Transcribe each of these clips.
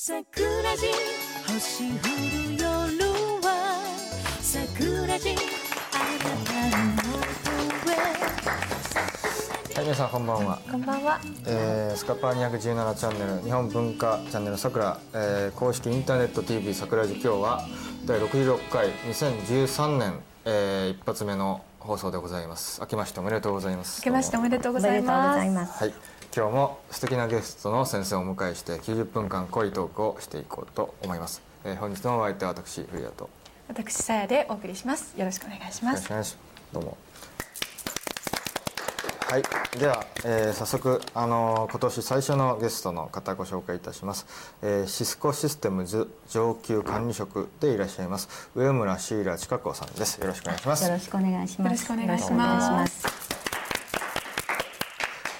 桜地星降る夜は桜地あなたのもとへはい、皆さんこんばんは。こんばんは。えー、スカパー217チャンネル日本文化チャンネルさくら、えー、公式インターネット TV さくらじ今日は第66回2013年、えー、一発目の放送でございます。明けましておめでとうございます。明けましておめでとうございおめでとうごます。ざいます。はい、今日も素敵なゲストの先生をお迎えして90分間濃いトークをしていこうと思います。えー、本日のお相手は私古谷とよ私さやでお送りします。よろしくお願いしますろしくお。願いします。どうも。はい、では、えー早速、あのー今年最初のゲストの方ご紹介いたします、えーシスコシステムズ上級管理職でいらっしゃいます上村シーラ千佳子さんですよろしくお願いしますよろしくお願いします。よろしくお願いしますよろくお願いします。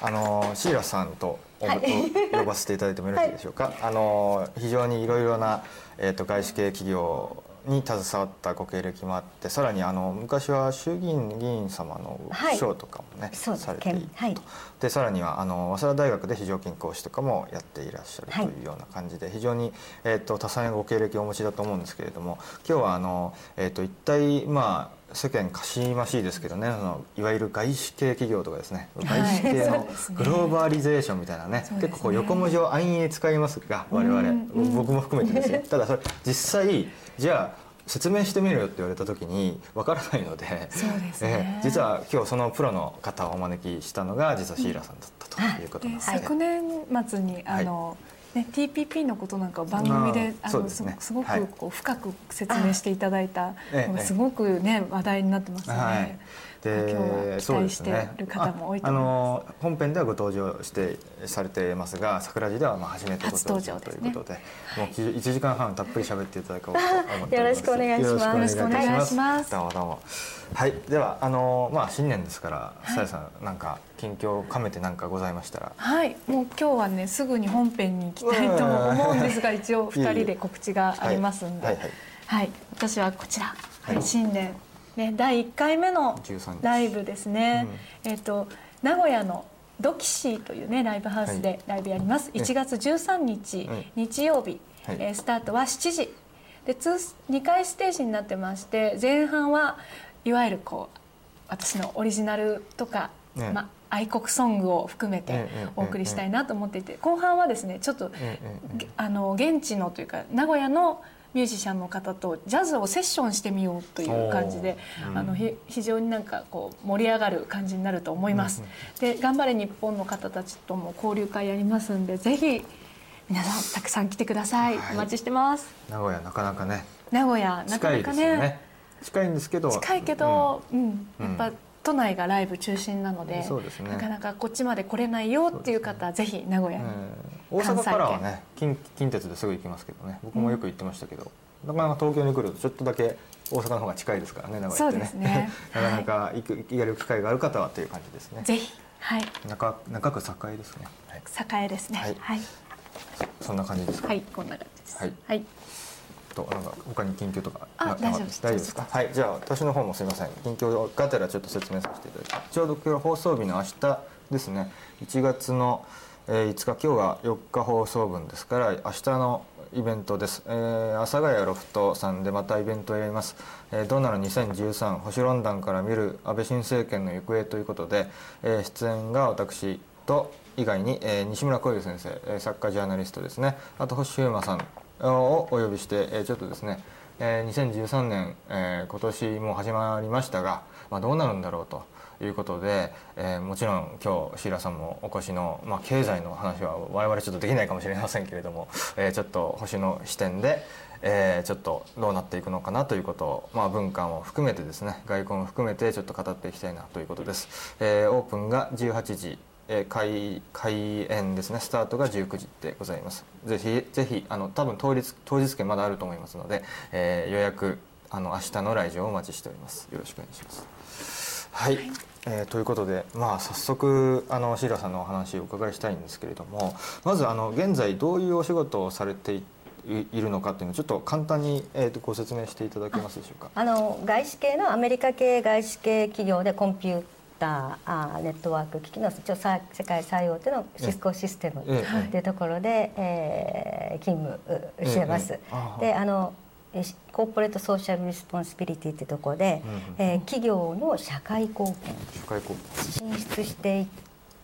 あのーシーラさんと呼ばせていただいてもよろしいでしょうか、あのー非常にいろいろな、えー、と外資系企業に携わったご経歴もあってさらにあの昔は衆議院議員様のはい。秘書とかもね、そうです。されていると、はい。でさらにはあの早稲田大学で非常勤講師とかもやっていらっしゃるとはい。いうような感じで、非常に、えー、と多彩なご経歴をお持ちだと思うんですけれども今日はあの、えー、と一体まあ世間かしましいですけどねあのいわゆる外資系企業とかですね外資系そうのグローバリゼーションみたいなねそうですね。結構こう横文字を安易に使いますが我々うん。うん僕も含めてですよ。ただそれ実際じゃあ説明してみるよって言われた時にわからないのでそうですね。えー実は今日そのプロの方をお招きしたのが実はシーラさんだったということでなんですね。昨年末にあの、ね TPP のことなんかを番組であのすごはい。くこう深く説明していただいたええのがすごくね話題になってますよね。はい、今日は期待している方も多いと思います。ああの本編ではご登場してされてますが桜地ではまあ初めてご登場ということでもう1時間半たっぷり喋っていただこうと思っております。よろしくお願いします。よろしくお願いします。どうもどうも。はい。ではあのまあ新年ですからさやさんなんか近況を兼めて何かございましたら。はい、もう今日はねすぐに本編に行きたいと思うんですが 一応二人で告知がありますんで、ははいい。はい。私はこちら、はい。はい。新年ね第1回目の13日。ライブですね。えっ、と名古屋のドキシーというねライブハウスはでライブやります。1月13日、はい。日曜日、はい。えースタートは7時。で2回ステージになってまして前半はいわゆるこう私のオリジナルとか、ねまあ愛国ソングを含めてええお送りしたいなと思っていて後半はですねちょっとあの現地のというか名古屋のミュージシャンの方とジャズをセッションしてみようという感じでう。んあのひ非常になんかこう盛り上がる感じになると思います。で頑張れ日本の方たちとも交流会やりますんでぜひ皆さんたくさん来てください、はい。お待ちしてます。名古屋なかなかね。名古屋なか近ないかねですよね。近いんですけど。近いけど、うん。うん。やっぱ都内がライブ中心なので,、ね。なかなかこっちまで来れないよっていう方はぜひ名古屋に、大阪からはね近近鉄ですぐ行きますけどね。僕もよく行ってましたけど、なかなか東京に来るとちょっとだけ大阪の方が近いですからね名古屋ってね。ね。なかなか行く行ける機会がある方はという感じですね。ぜひはい。中中区栄ですね、はい、栄ですね。はい。はい、そんな感じですか？はい、こんな感じです。はい。はい、となんか他に近況とか大丈夫です。大丈夫ですか？はい。じゃあ私の方もすみません。近況がてらちょっと説明させていただきます。ちょうど今日放送日の明日ですね。1月の、えー5日今日が4日放送分ですから明日のイベントです、えー、阿佐ヶ谷ロフトさんでまたイベントをやります「えー、どうなる2013星論壇から見る安倍新政権の行方」ということで、えー出演が私と以外に、えー西村浩之先生、えー作家ジャーナリストですね。あと星飛雄馬さんをお呼びして、えーちょっとですね、えー2013年、えー今年も始まりましたが、まあ、どうなるんだろうと。いうことで、えーもちろん今日シーラさんもお越しの、まあ、経済の話は我々ちょっとできないかもしれませんけれども、えーちょっと星の視点で、えーちょっとどうなっていくのかなということを、まあ、文化も含めてですね外交も含めてちょっと語っていきたいなということです、えーオープンが18時えー開開演ですね。スタートが19時でございます。ぜひぜひあの多分当日当日券まだあると思いますので、えー予約あの明日の来場をお待ちしております。よろしくお願いします。はい、えーということでまあ早速あのシーラさんのお話をお伺いしたいんですけれどもまずあの現在どういうお仕事をされていいるのかっていうのをちょっと簡単に、えー、とご説明していただけますでしょうか？あの外資系のアメリカ系外資系企業でコンピューったあネットワーク機器の一応さ世界最大手のシスコシステムええ。というところで、えー勤務うしてます。ええ。あはであの corporate social responsibility というところで、うん。えー企業の社会貢献社会貢献。進出していっ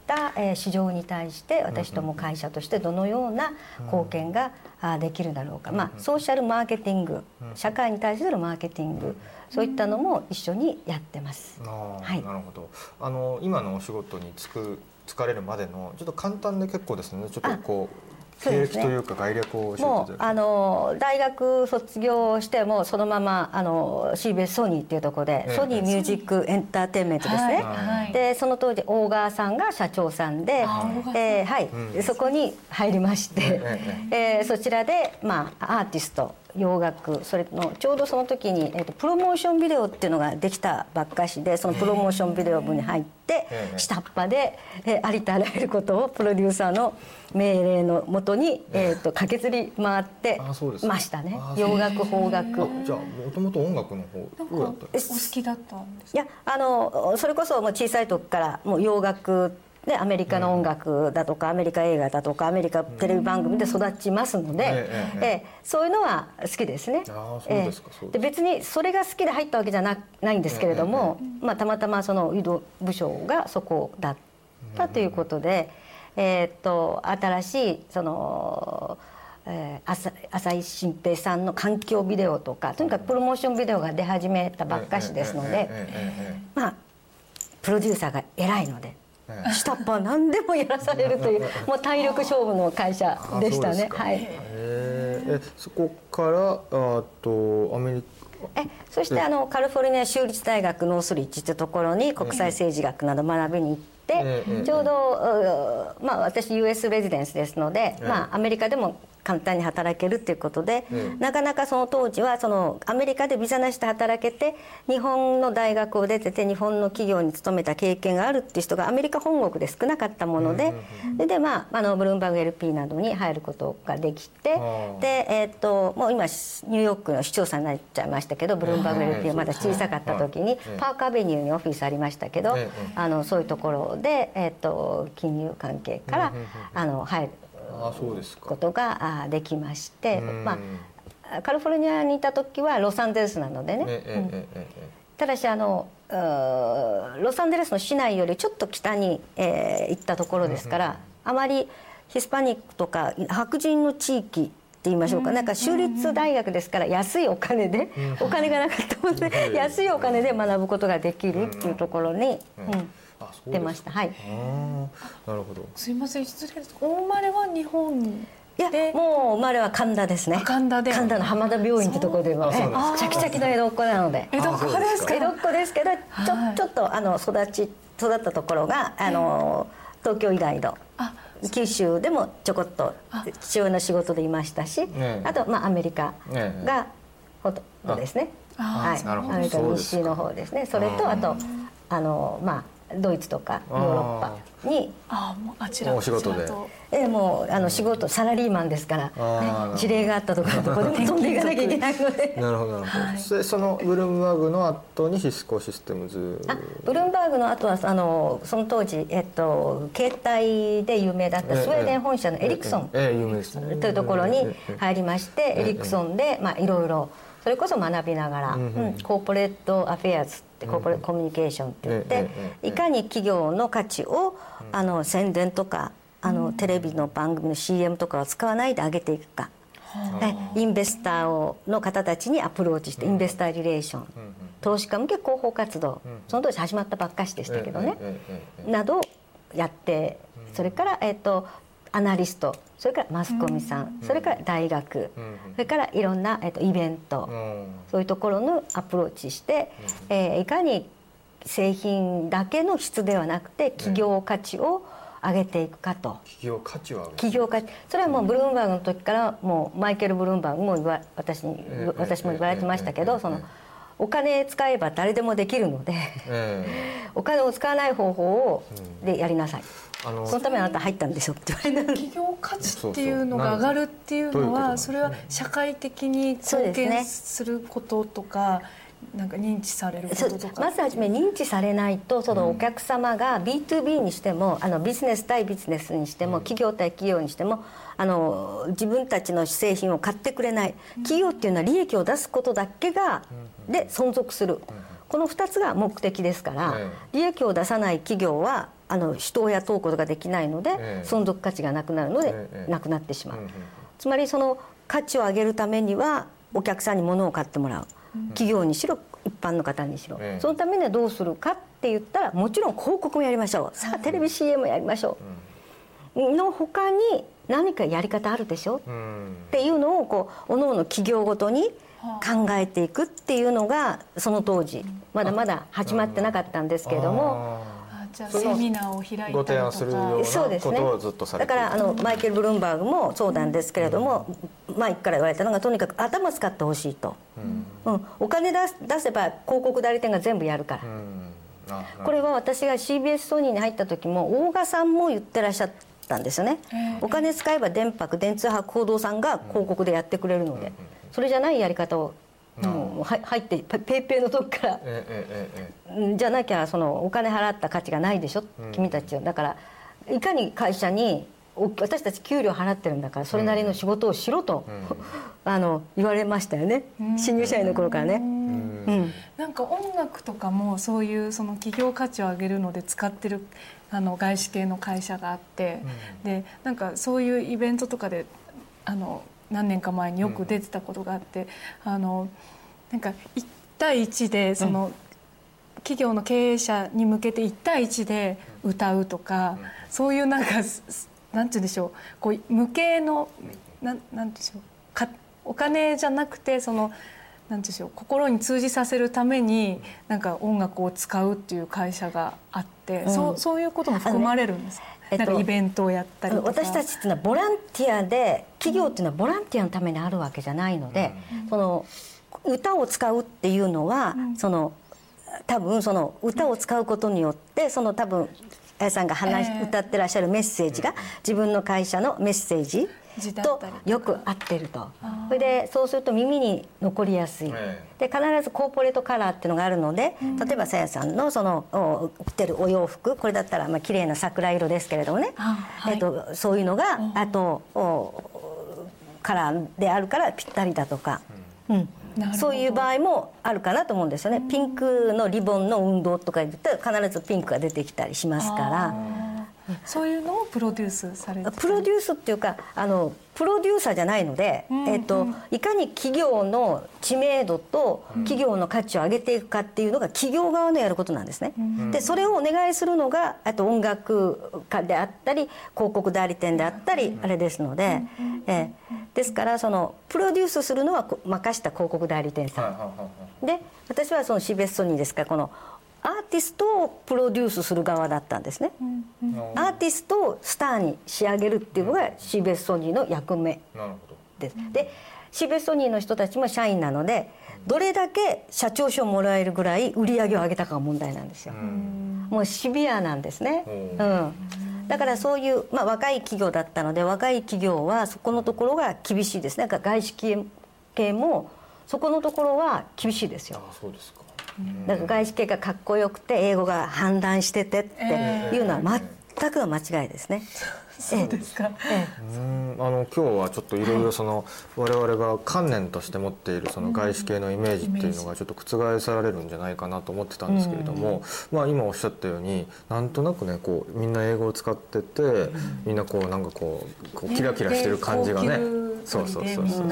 た、えー市場に対して私ども会社としてどのような貢献が、あできるだろうか、まあ、ソーシャルマーケティング、社会に対するマーケティング、そういったのも一緒にやってます。はい。なるほど。あの今のお仕事に就く疲れるまでのちょっと簡単で結構ですね。ちょっとこう経歴というか概略をもうあの大学卒業してもそのままあの CBS ソニーっていうところで、ええ。ソニーミュージックエンターテインメントですね、はい。でその当時大川さんが社長さんで、あ大川さん。えーはい。うん。そこに入りまして、ええーそちらで、まあ、アーティスト洋楽それのちょうどその時に、えーとプロモーションビデオっていうのができたばっかしでそのプロモーションビデオ部に入って、ええ下っ端で、えーありとあらゆることをプロデューサーの命令のもとに、えー、と駆けずり回ってましたね。洋楽邦楽。あじゃあもともと音楽の方お好きだったんですいやあのそれこそもう小さい時からもう洋楽でアメリカの音楽だとか、アメリカ映画だとかアメリカテレビ番組で育ちますので、ええそういうのは好きですね。ああそうで別にそれが好きで入ったわけじゃなないんですけれども、まあ、たまたまその移動部署がそこだったということで、えーっと新しいその。えー浅浅井新平さんの環境ビデオとかとにかくプロモーションビデオが出始めたばっかしですので、まあプロデューサーが偉いので、え下っ端は何でもやらされるというもう体力勝負の会社あでしたね。はい。ええそこからあとアメリカえそしてあのカリフォルニア州立大学ノースリッジというところに国際政治学など学びに行って、ええちょうど、うまあ、私 US レジデンスですので、え。まあ、アメリカでも簡単に働けるっていうことで、ええなかなかその当時はそのアメリカでビザなしで働けて日本の大学を出てて日本の企業に勤めた経験があるっていう人がアメリカ本国で少なかったもので、ででまああのブルームバーグ LP などに入ることができて、ああ。でえーっともう今ニューヨークの市長さんになっちゃいましたけどブルームバーグ LP がまだ小さかった時にはい。パークアベニューにオフィスありましたけど、ええあのそういうところで、えーっと金融関係から、あの入ることがあできまして、うん。まあ、カリフォルニアにいた時はロサンゼルスなのでね、ただしあのロサンゼルスの市内よりちょっと北に、えー行ったところですから、あまりヒスパニックとか白人の地域って言いましょうか、なんか州立大学ですから安いお金で、お金がなかったので、安いお金で学ぶことができるっていうところに、うん出ました。はい。なるほど。すいません。失礼です。お生まれは日本にいやで？もう生まれは神田ですね。あ神田で。神田の浜田病院ってところでは。そうあチャキチャキの江戸っ子なので。江戸っ子ですか？江戸っ子ですけどちょ,、はい。ちょっとあの育ち育ったところがあの東京以外のあ九州でもちょこっと父親の仕事でいましたし、えあと、まあ、アメリカええ。がほとんどですね、あはい、なるほど。アメリカそうですか。西の方ですね。それとあとあの、まあ、ドイツとかヨーロッパに。あもうあちらお仕事で。ええもうあの仕事サラリーマンですから、ね、事例があったところどこでも飛んでいかなきゃいけないので。なるほど。なるほど、でそのブルームバーグの後にシスコシステムズ。あブルームバーグの後はあのその当時、えっと、携帯で有名だったスウェーデン本社のエリクソンええ。ええ有名ですね。というところにええ入りまして、エリクソンで、まあ、いろいろそれこそ学びながら、うんうん。うん corporate affairs って corporate communication って言って、いかに企業の価値を、あの宣伝とかあのテレビの番組の CM とかを使わないで上げていくか。え investor をの方たちにアプローチして investor relation、投資家向け広報活動、その当時始まったばっかしでしたけどね、などをやってそれから、えっとアナリストそれからマスコミさん、それから大学、うん。それからいろんな、えっとイベント、うん。そういうところのアプローチして、えーいかに製品だけの質ではなくて企業価値を上げていくかと。企業価値は上げる企業価値。それはもうブルームバーグの時からもうマイケル・ブルームバーグも言わ私にええ私も言われてましたけええええどそのお金使えば誰でもできるのでえお金を使わない方法をでやりなさい。えあのそのためにあなた入ったんでしょって言われた企業価値っていうのが上がるっていうのはそれは社会的に貢献することとかなんか認知されるまずはじめ認知されないとそのお客様が B2B にしてもあのビジネス対ビジネスにしても企業対企業にしてもあの自分たちの製品を買ってくれない。企業っていうのは利益を出すことだけがで存続する。この2つが目的ですからえ利益を出さない企業はあの人を雇うことができないのでええ。存続価値がなくなるのでええ。なくなってしまう。つまりその価値を上げるためにはお客さんに物を買ってもらう企業にしろ一般の方にしろ、ええ。そのためにはどうするかって言ったらもちろん広告もやりましょう。さあテレビ CM やりましょう、の他に何かやり方あるでしょ？うん。っていうのをこう各々企業ごとに考えていくっていうのがその当時まだまだ始まってなかったんですけれども。あじゃあそのセミナーを開いたりごとか。提案するようなそうですね。ことをずっとされている。だからあのマイケル・ブルームバーグもそうなんですけれども、マイクから言われたのがとにかく頭使ってほしいと、うん。お金出す出せば広告代理店が全部やるから、うん。あこれは私が CBS ソニーに入った時も大賀さんも言ってらっしゃったんですよね、お金使えば電白電通博報堂さんが広告でやってくれるので、それじゃないやり方を、もうは入ってペペイペイのとこからえええええうんじゃなきゃそのお金払った価値がないでしょ、君たちはだからいかに会社にお私たち給料払ってるんだからそれなりの仕事をしろと、あの言われましたよね、新入社員の頃からね。うん。なんか音楽とかもそういうその企業価値を上げるので使ってるあの外資系の会社があって、でなんかそういうイベントとかであの何年か前によく出てたことがあって、あのなんか1対1でその、企業の経営者に向けて1対1で歌うとか、そういうなんかなんて言うんでしょう。こう無形のなんなんて言うんでしょう。かお金じゃなくてそのなんて言うんでしょう。心に通じさせるためになんか音楽を使うっていう会社があって、そうそういうことも含まれるんですか、えっとイベントをやったりとか。私たちっていうのはボランティアで企業っていうのはボランティアのためにあるわけじゃないので、その歌を使うっていうのは、その多分その歌を使うことによってその多分あやさんが話し、ええ歌ってらっしゃるメッセージが自分の会社のメッセージとよく合ってると。それでそうすると耳に残りやすい、えで必ずコーポレートカラーっていうのがあるので、例えばさやさんのそのお着てるお洋服これだったらまあ綺麗な桜色ですけれどもね、あはい。えっと、そういうのがあとおカラーであるからぴったりだとか、うん。そういう場合もあるかなと思うんですよね、ピンクのリボンの運動とか言ったら必ずピンクが出てきたりしますから。そういうのをプロデュースされてプロデュースっていうかあのプロデューサーじゃないので、んえっと、いかに企業の知名度と企業の価値を上げていくかっていうのが企業側のやることなんですね。でそれをお願いするのがあと音楽家であったり広告代理店であったりあれですので、ええ。ですからそのプロデュースするのはこ任した広告代理店さん。はいはいはいはい。で私はその CBS ソニーですからこのアーティストをプロデュースする側だったんですね。アーティストをスターに仕上げるっていうのが CBS ソニーの役目です。で CBS ソニーの人たちも社員なのでどれだけ社長賞をもらえるぐらい売り上げを上げたかが問題なんですよ。もうシビアなんですね。ううん。だからそういう、まあ、若い企業だったので若い企業はそこのところが厳しいですね。外資系系もそこのところは厳しいですよ。あそうですかだから外資系がかっこよくて英語が判断しててっていうのは全くの間違いですね。そうですか、えうん。あの今日はちょっといろいろその我々が観念として持っているその外資系のイメージっていうのがちょっと覆されるんじゃないかなと思ってたんですけれども、まあ今おっしゃったようになんとなくねこうみんな英語を使っててみんなこうなんかこうこうキラキラしてる感じがね。高級そうそうそうそう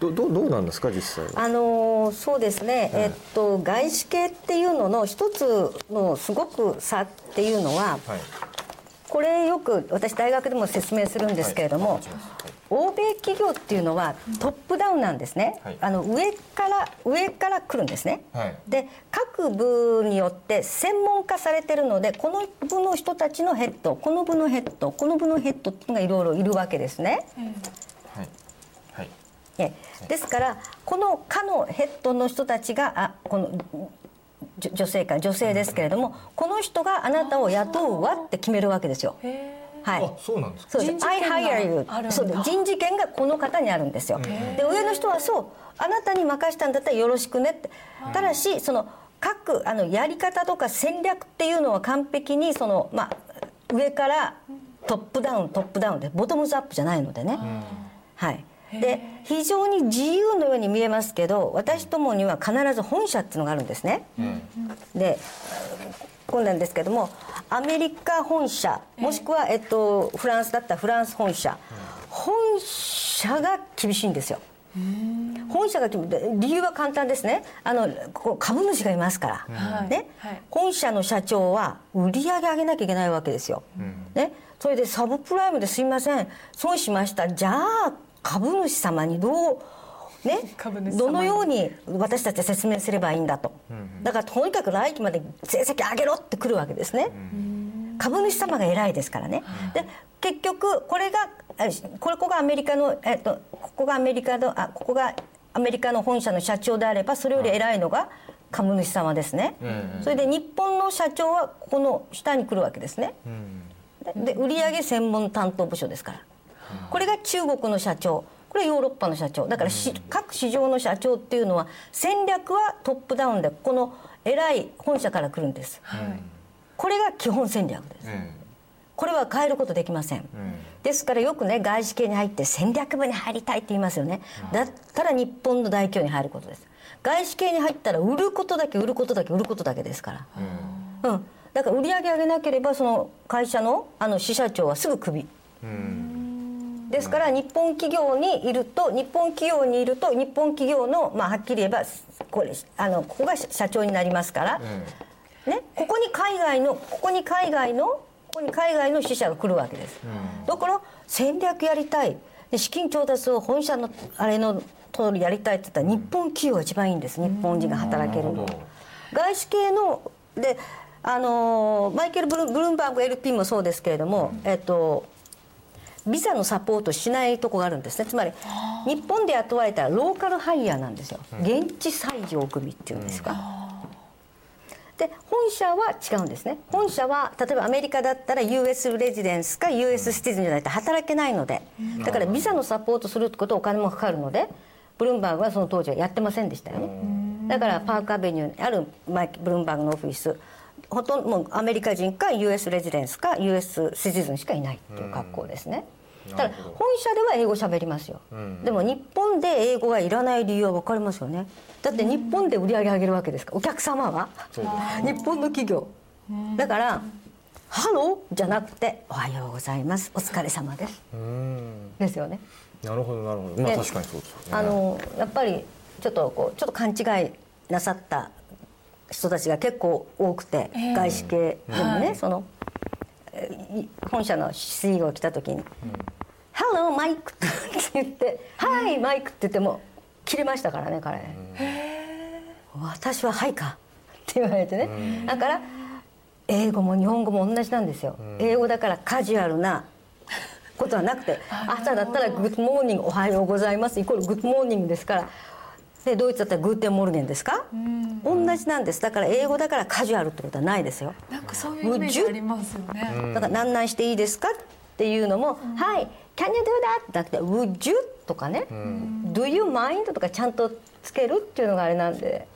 どどうどうなんですか実際は？あのーそうですね、えっと、外資系っていうのの一つのすごく差っていうのははい。これよく私大学でも説明するんですけれども、はい。欧米企業っていうのはトップダウンなんですね、はい。あの上から上から来るんですね、はい。で各部によって専門化されてるのでこの部の人たちのヘッドこの部のヘッドこの部のヘッドっていうのがいろいろいるわけですね。はいはいえですからこの課のヘッドの人たちがあこのじょ女性か女性ですけれどもこの人があなたを雇うわって決めるわけですよ。はい。あそうなんですか。そうです。人事 I hire you あるんだ。そうです。人事権がこの方にあるんですよ。で上の人はそう。あなたに任したんだったらよろしくねって。ただしその各あのやり方とか戦略っていうのは完璧にその、まあ、上からトップダウントップダウンでボトムズアップじゃないのでね、はいで非常に自由のように見えますけど私どもには必ず本社っていうのがあるんですね、でこうなんですけどもアメリカ本社もしくは、えっと、フランスだったらフランス本社、本社が厳しいんですよ。本社が厳理由は簡単ですね。あの株主がいますから、はい。ね。はい。本社の社長は売り上げ上げなきゃいけないわけですよ、ね、それでサブプライムですいません損しました。じゃあ株主様にどうねどのように私たちは説明すればいいんだと、だからとにかく来期まで成績上げろってくるわけですね、株主様が偉いですからね、で結局これがあこれここがアメリカの、えっと、ここがアメリカのあここがアメリカの本社の社長であればそれより偉いのが株主様ですね、それで日本の社長はここの下に来るわけですね、でで売上専門担当部署ですからこれが中国の社長。これヨーロッパの社長。だからし、各市場の社長っていうのは戦略はトップダウンでこの偉い本社から来るんです、これが基本戦略です、これは変えることできません、ですからよくね外資系に入って戦略部に入りたいって言いますよね、だったら日本の大企業に入ることです。外資系に入ったら売ることだけ売ることだけ売ることだけですから。うん、だから売り上げ上げなければその会社のあの支社長はすぐクビですから日本企業にいると日本企業にいると日本企業の、まあ、はっきり言えばこれあのここが社長になりますから、ね、ここに海外のここに海外のここに海外の支社が来るわけです、だから戦略やりたい。で資金調達を本社のあれの通りやりたいって言ったら日本企業が一番いいんです。日本人が働ける。の外資系のであのマイケル・ブルンブルームバーグ LP もそうですけれども、えっとビザのサポートしないとこがあるんですね。つまり日本で雇われたらローカルハイヤーなんですよ。現地採用組っていうんですか、で本社は違うんですね。本社は例えばアメリカだったら US レジデンスか US シティズンじゃないと働けないので。だからビザのサポートするってことはお金もかかるのでブルームバーグはその当時はやってませんでしたよ。ねだからパークアベニューにあるマイケブルームバーグのオフィス。ほとんどもうアメリカ人か US レジデンスか US シティズンしかいないっていう格好ですねただ本社では英語喋りますよ、でも日本で英語がいらない理由は分かりますよね。だって日本で売り上げ上げるわけですからお客様は。日本の企業。だから「Hello」じゃなくて「おはようございます。お疲れ様です」ですよね。なるほどなるほど。まあで確かにそうですよね。あのやっぱりちょっとこうちょっと勘違いなさった人たちが結構多くて、ええ。外資系でもね、はいその本社の CEO が来た時に「Hello マイク」って言って「Hi Mike」って言っても切れましたからね彼。私は「はいか」って言われてね、だから英語も日本語も同じなんですよ、英語だからカジュアルなことはなくて 朝だったら「Good morning おはようございます」イコール「Good morning」ですからでドイツだったら「Guten Morgen」ですか？同じなんですだから英語だからカジュアルってことはないですよなんかそういうイメージありますよね。だから「何々していいですか?」っていうのも「はい Can you do that?」じゃなくて「Would you?」とかね「Do you mind?」とかちゃんとつけるっていうのがあれなんで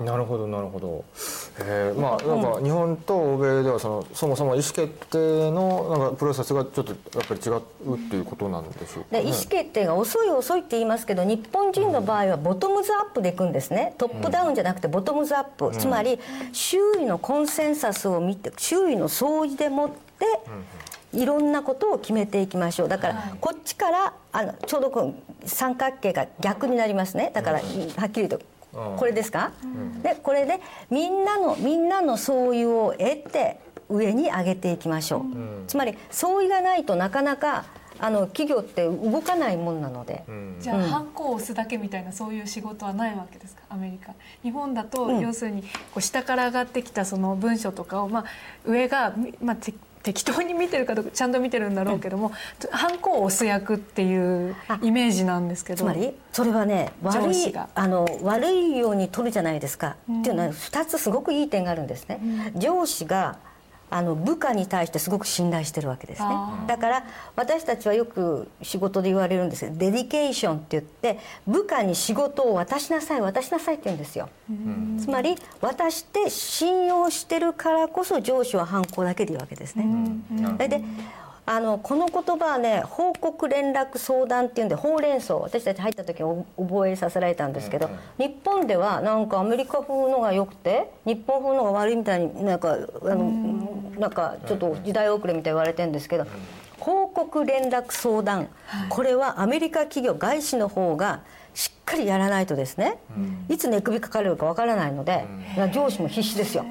なるほどなるほど、えー、まあなんか日本と欧米ではそのそもそも意思決定のなんかプロセスがちょっとやっぱり違うっていうことなんでしょうか、ね、で意思決定が遅い遅いって言いますけど日本人の場合はボトムズアップでいくんですね。トップダウンじゃなくてボトムズアップ、つまり周囲のコンセンサスを見て周囲の相違でもって、いろんなことを決めていきましょう。だからこっちからあのちょうどこう三角形が逆になりますね。だからはっきりとこれですか、でこれでみんなのみんなの相違を得て上に上げていきましょう、つまり相違がないとなかなかあの企業って動かないもんなので、じゃあ、ハンコを押すだけみたいなそういう仕事はないわけですかアメリカ。日本だと、要するにこう下から上がってきたその文書とかを、まあ、上が、まあ、て適当に見てるかどうかちゃんと見てるんだろうけども、ハンコを押す役っていうイメージなんですけど。つまりそれはね悪いあの悪いように取るじゃないですか、っていうのは2つすごくいい点があるんですね、上司があの部下に対してすごく信頼してるわけですね。だから私たちはよく仕事で言われるんですけどデディケーションって言って部下に仕事を渡しなさい渡しなさいって言うんですよ。つまり渡して信用してるからこそ上司は反抗だけでいいわけですね。それであのこの言葉はね報告連絡相談っていうんでほうれん草私たち入った時覚えさせられたんですけど、日本ではなんかアメリカ風のが良くて日本風のが悪いみたいになんかあのなんかちょっと時代遅れみたいに言われてるんですけど、報告連絡相談、これはアメリカ企業外資の方がしっかりやらないとですね、いつ寝首かかれるかわからないので、上司も必死ですよ。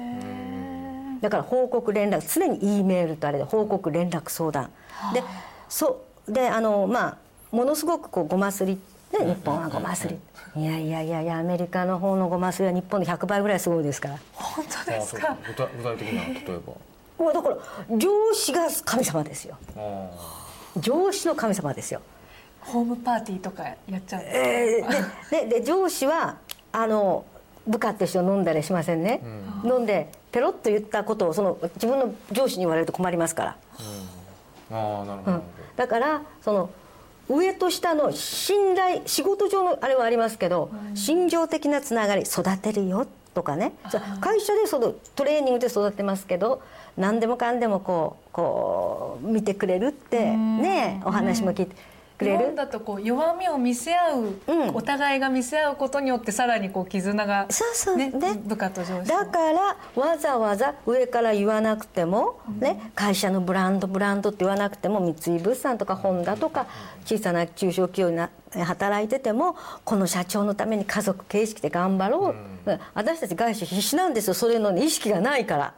だから報告連絡常に E メールとあれで報告連絡相談。でそうであのまあものすごくこうごますりで日本はごますり。いやいやいやいやアメリカの方のごますりは日本で100倍ぐらいすごいですから。本当ですあかそう具体具体的な例えば。もうだから上司が神様ですよ。あ上司の神様ですよ。ホームパーティーとかやっちゃうえーででで上司はあの部下と一緒に飲んだりしませんね、飲んでペロッと言ったことをその自分の上司に言われると困りますから。ああなるほど、だからその上と下の信頼仕事上のあれはありますけど、心情的なつながり育てるよとかね。会社でそのトレーニングで育てますけど何でもかんでもこうこう見てくれるってねお話も聞いて日本。だとこう弱みを見せ合う、うん。お互いが見せ合うことによってさらにこう絆が、そうそう。ねね部下と上司だからわざわざ上から言わなくても、ね、会社のブランドブランドって言わなくても三井物産とかホンダとか小さな中小企業にな働いててもこの社長のために家族形式で頑張ろう、私たち外資必死なんですよ。それの意識がないから。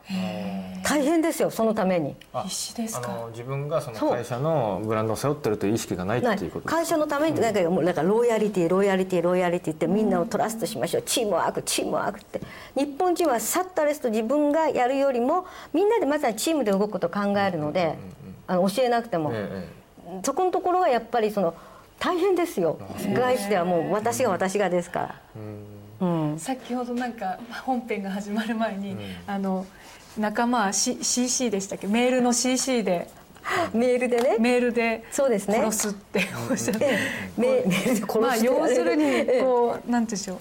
大変ですよそのために。あ必死ですか？あの自分がその会社のブランドを背負ってるという意識がないっていうことです会社のためになんかもうなんかロイヤリティロイヤリティロイヤリティってみんなをトラストしましょう。チームワークチームワークって。日本人はさっとレスと自分がやるよりもみんなでまずはチームで動くことを考えるのであの教えなくても。ええそこのところがやっぱりその大変ですよ。外資ではもう私が私がですから。うん。先ほどなんか本編が始まる前に、あの仲間は、C、CC でしたっけ？メールの CC で。メールでね。メールでそうですね。殺すっておっしゃって、メメールで殺して。まあ要するにええこうなんていうんでしょう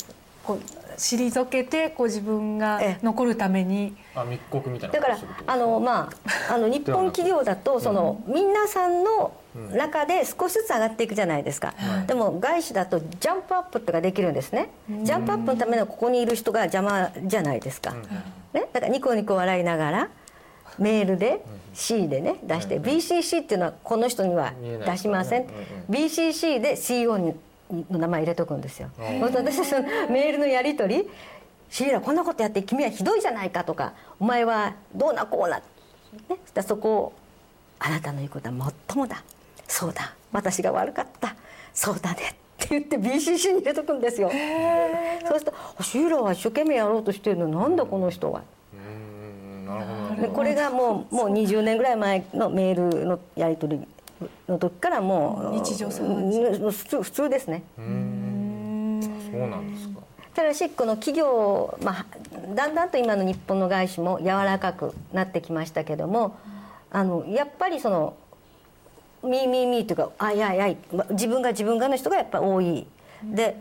こう退けてこう自分がええ。残るために。あ密告みたいなだからあのまああの 日本企業だとその皆さんの中で少しずつ上がっていくじゃないですか、でも外資だとジャンプアップとかできるんですね。ジャンプアップのためにはここにいる人が邪魔じゃないですか、ね、だからニコニコ笑いながらメールで C でね出して BCC っていうのはこの人には出しません。BCC で CEO にの名前入れとくんですよ。私はそのメールのやり取り「シーラこんなことやって君はひどいじゃないか」とか「お前はどうなこうな」ね、そそこを「あなたの言うことはもっともだそうだ私が悪かったそうだね」って言って BCC に入れとくんですよ。そうすると「シーラは一生懸命やろうとしてるのになんだこの人は」これがもうもう20年ぐらい前のメールのやり取りの時からもう日常茶飯事。うん普通普通ですね。そうなんですか。ただしこの企業、まあ、だんだんと今の日本の外資も柔らかくなってきましたけどもあのやっぱりその「ミーミーミー」というか「あいあいあい」ま自分が自分がの人がやっぱ多い。で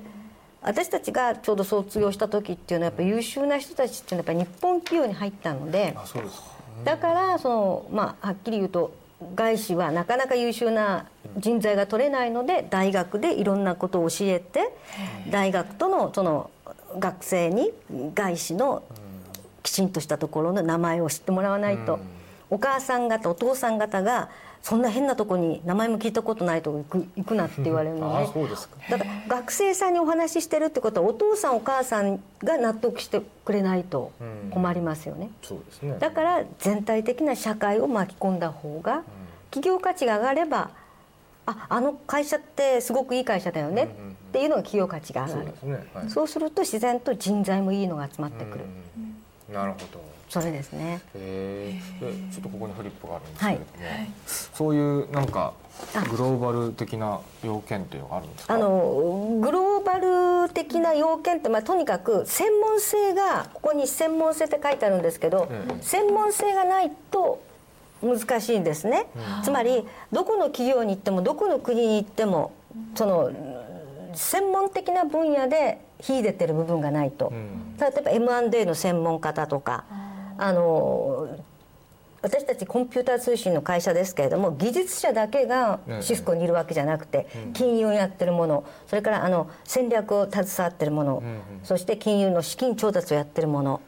私たちがちょうど卒業した時っていうのはやっぱ優秀な人たちっていうのはやっぱ日本企業に入ったのでだからその、まあ、はっきり言うと外資はなかなか優秀な人材が取れないので大学でいろんなことを教えて大学とのその学生に外資のきちんとしたところの名前を知ってもらわないと。お母さん方お父さん方がそんな変なとこに名前も聞いたことないとこ行く行くなって言われるの あねそうですか。だから学生さんにお話ししてるってことはお父さんお母さんが納得してくれないと困りますよね。そうですね。だから全体的な社会を巻き込んだ方が企業価値が上がればああの会社ってすごくいい会社だよねっていうのが企業価値が上がる。そうですね。はい。そうすると自然と人材もいいのが集まってくる。うん。なるほどそれですね。へえでちょっとここにフリップがあるんですけれども、そういうなんかグローバル的な要件っていうのがあるんですか？あのグローバル要的な要件って、まあ、とにかく専門性がここに専門性って書いてあるんですけど、専門性がないと難しいんですね、つまりどこの企業に行ってもどこの国に行ってもその専門的な分野で秀でてる部分がないと、例えば M&A の専門家だとかあの私たちコンピューター通信の会社ですけれども技術者だけがシスコにいるわけじゃなくて金融をやってるものそれからあの戦略を携わってるものそして金融の資金調達をやってるもの